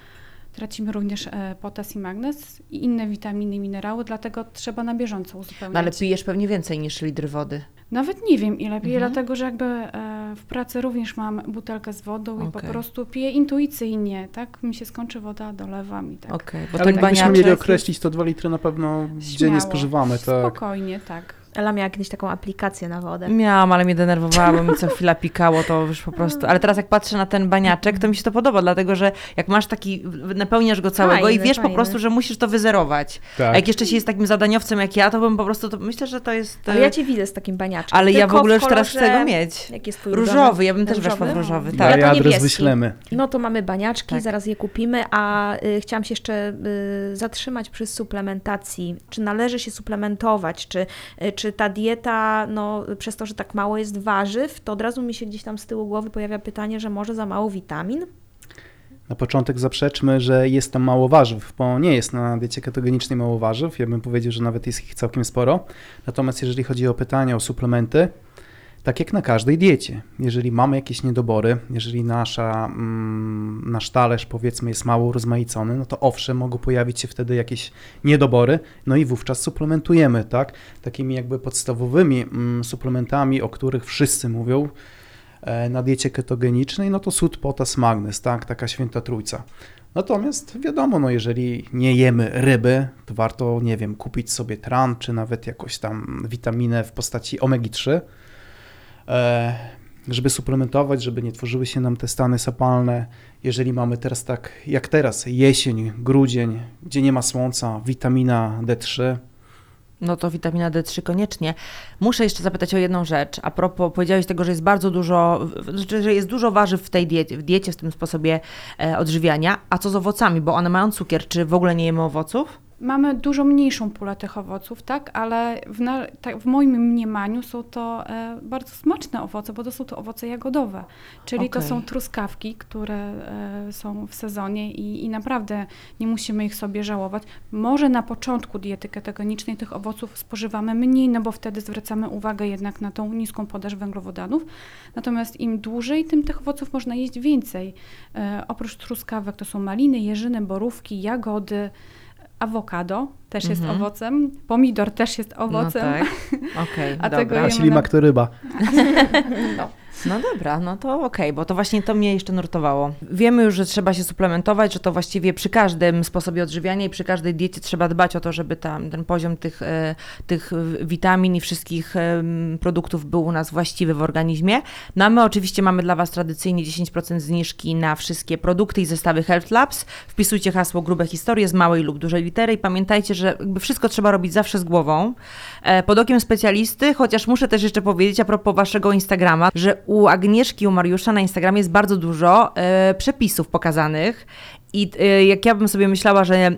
tracimy również e, potas i magnez i inne witaminy i minerały, dlatego trzeba na bieżąco uzupełniać. No ale pijesz pewnie więcej niż litr wody. Nawet nie wiem ile piję, Mhm. dlatego że jakby e, w pracy również mam butelkę z wodą i po prostu piję intuicyjnie, tak? Mi się skończy woda, dolewam i tak. Okej, bo Ale gdybyśmy baniaczek... mieli określić, to 2 litry na pewno dziennie spożywamy, tak. Spokojnie, tak. Ela miała kiedyś taką aplikację na wodę. Miałam, ale mnie denerwowało, bo mi co chwila pikało, to już po prostu. Ale teraz jak patrzę na ten baniaczek, to mi się to podoba, dlatego że jak masz taki, napełniasz go całego i Fajny, wiesz po prostu, że musisz to wyzerować. Tak. A jak jeszcze się jest takim zadaniowcem jak ja, to bym po prostu, to myślę, że to jest... Ale e, ja cię widzę z takim baniaczkiem. ale ja w Tylko ogóle już teraz chcę go mieć. Jaki jest twój? Różowy, ja bym też weszła w Różowy? różowy, Ja tak. Ja adres niebieski. wyślemy. No to mamy baniaczki, Tak. zaraz je kupimy, a y, chciałam się jeszcze y, zatrzymać przy suplementacji. Czy należy się suplementować? Czy, y, czy ta dieta, no przez to, że tak mało jest warzyw, to od razu mi się gdzieś tam z tyłu głowy pojawia pytanie, że może za mało witamin? Na początek zaprzeczmy, że jest tam mało warzyw, bo nie jest na diecie ketogenicznej mało warzyw. Ja bym powiedział, że nawet jest ich całkiem sporo. Natomiast jeżeli chodzi o pytania o suplementy, tak jak na każdej diecie, jeżeli mamy jakieś niedobory, jeżeli nasza, mm, nasz talerz powiedzmy jest mało rozmaicony, no to owszem, mogą pojawić się wtedy jakieś niedobory, no i wówczas suplementujemy, tak? Takimi jakby podstawowymi mm, suplementami, o których wszyscy mówią, e, na diecie ketogenicznej, no to sód, potas, magnez, tak, taka święta trójca. Natomiast wiadomo, no jeżeli nie jemy ryby, to warto, nie wiem, kupić sobie tran, czy nawet jakąś tam witaminę w postaci omegi-3, e, żeby suplementować, żeby nie tworzyły się nam te stany sapalne. Jeżeli mamy teraz tak, jak teraz, jesień, grudzień, gdzie nie ma słońca, witamina D3, No to witamina D3 koniecznie. Muszę jeszcze zapytać o jedną rzecz. A propos, powiedziałeś tego, że jest bardzo dużo, w- że jest dużo warzyw w tej diecie, w diecie, w tym sposobie e, odżywiania. A co z owocami? Bo one mają cukier. Czy w ogóle nie jemy owoców? Mamy dużo mniejszą pulę tych owoców, tak? Ale w, na, tak, w moim mniemaniu są to e, bardzo smaczne owoce, bo to są to owoce jagodowe. Czyli to Okej. są truskawki, które e, są w sezonie i, i naprawdę nie musimy ich sobie żałować. Może na początku diety ketogenicznej tych owoców spożywamy mniej, no bo wtedy zwracamy uwagę jednak na tą niską podaż węglowodanów. Natomiast im dłużej, tym tych owoców można jeść więcej. E, oprócz truskawek to są maliny, jeżyny, borówki, jagody, awokado też jest Mhm. owocem, pomidor też jest owocem. No tak. Okej, A tego dobra. a jemy ślimak to ryba. No. No dobra, no to okej, bo to właśnie to mnie jeszcze nurtowało. Wiemy już, że trzeba się suplementować, że to właściwie przy każdym sposobie odżywiania i przy każdej diecie trzeba dbać o to, żeby tam ten poziom tych, e, tych witamin i wszystkich produktów był u nas właściwy w organizmie. No a my oczywiście mamy dla Was tradycyjnie 10% zniżki na wszystkie produkty i zestawy Health Labs. Wpisujcie hasło grube historie z małej lub dużej litery i pamiętajcie, że wszystko trzeba robić zawsze z głową, e, pod okiem specjalisty, chociaż muszę też jeszcze powiedzieć a propos Waszego Instagrama, że u Agnieszki, u Mariusza na Instagramie jest bardzo dużo e, przepisów pokazanych i e, jak ja bym sobie myślała, że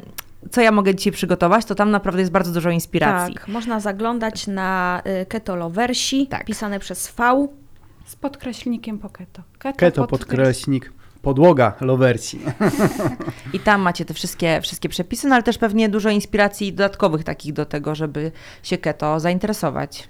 co ja mogę dzisiaj przygotować, to tam naprawdę jest bardzo dużo inspiracji. Tak, można zaglądać na y, Keto Loversi, Tak. pisane przez V. Z podkreślnikiem po keto. Keto, Keto, pod- podkreśnik, podłoga, lowerci. I tam macie te wszystkie, wszystkie przepisy, no ale też pewnie dużo inspiracji dodatkowych takich do tego, żeby się keto zainteresować.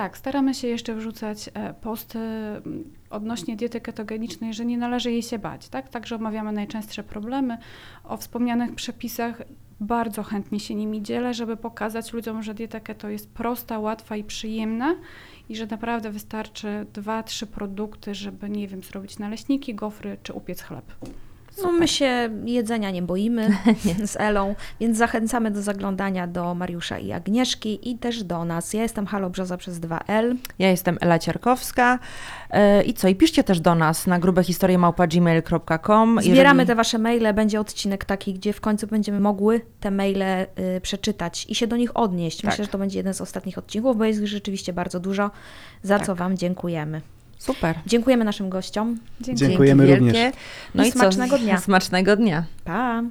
Tak, staramy się jeszcze wrzucać e, posty mm, odnośnie diety ketogenicznej, że nie należy jej się bać. Tak? Także omawiamy najczęstsze problemy. O wspomnianych przepisach bardzo chętnie się nimi dzielę, żeby pokazać ludziom, że dieta keto jest prosta, łatwa i przyjemna i że naprawdę wystarczy dwa, trzy produkty, żeby, nie wiem, zrobić naleśniki, gofry czy upiec chleb. No my się jedzenia nie boimy z Elą, więc zachęcamy do zaglądania do Mariusza i Agnieszki i też do nas. Ja jestem Halo Brzoza przez 2L. Ja jestem Ela Ciarkowska e, i co? I piszcie też do nas na grubehistoriemałpa.gmail.com. Zbieramy Jeżeli- te wasze maile, będzie odcinek taki, gdzie w końcu będziemy mogły te maile y, przeczytać i się do nich odnieść. Myślę, Tak. że to będzie jeden z ostatnich odcinków, bo jest ich rzeczywiście bardzo dużo, za Tak. co wam dziękujemy. Super. Dziękujemy naszym gościom. Dziękujemy Dzięki również. wielkie. No I i, co? smacznego dnia. Smacznego dnia. Pa!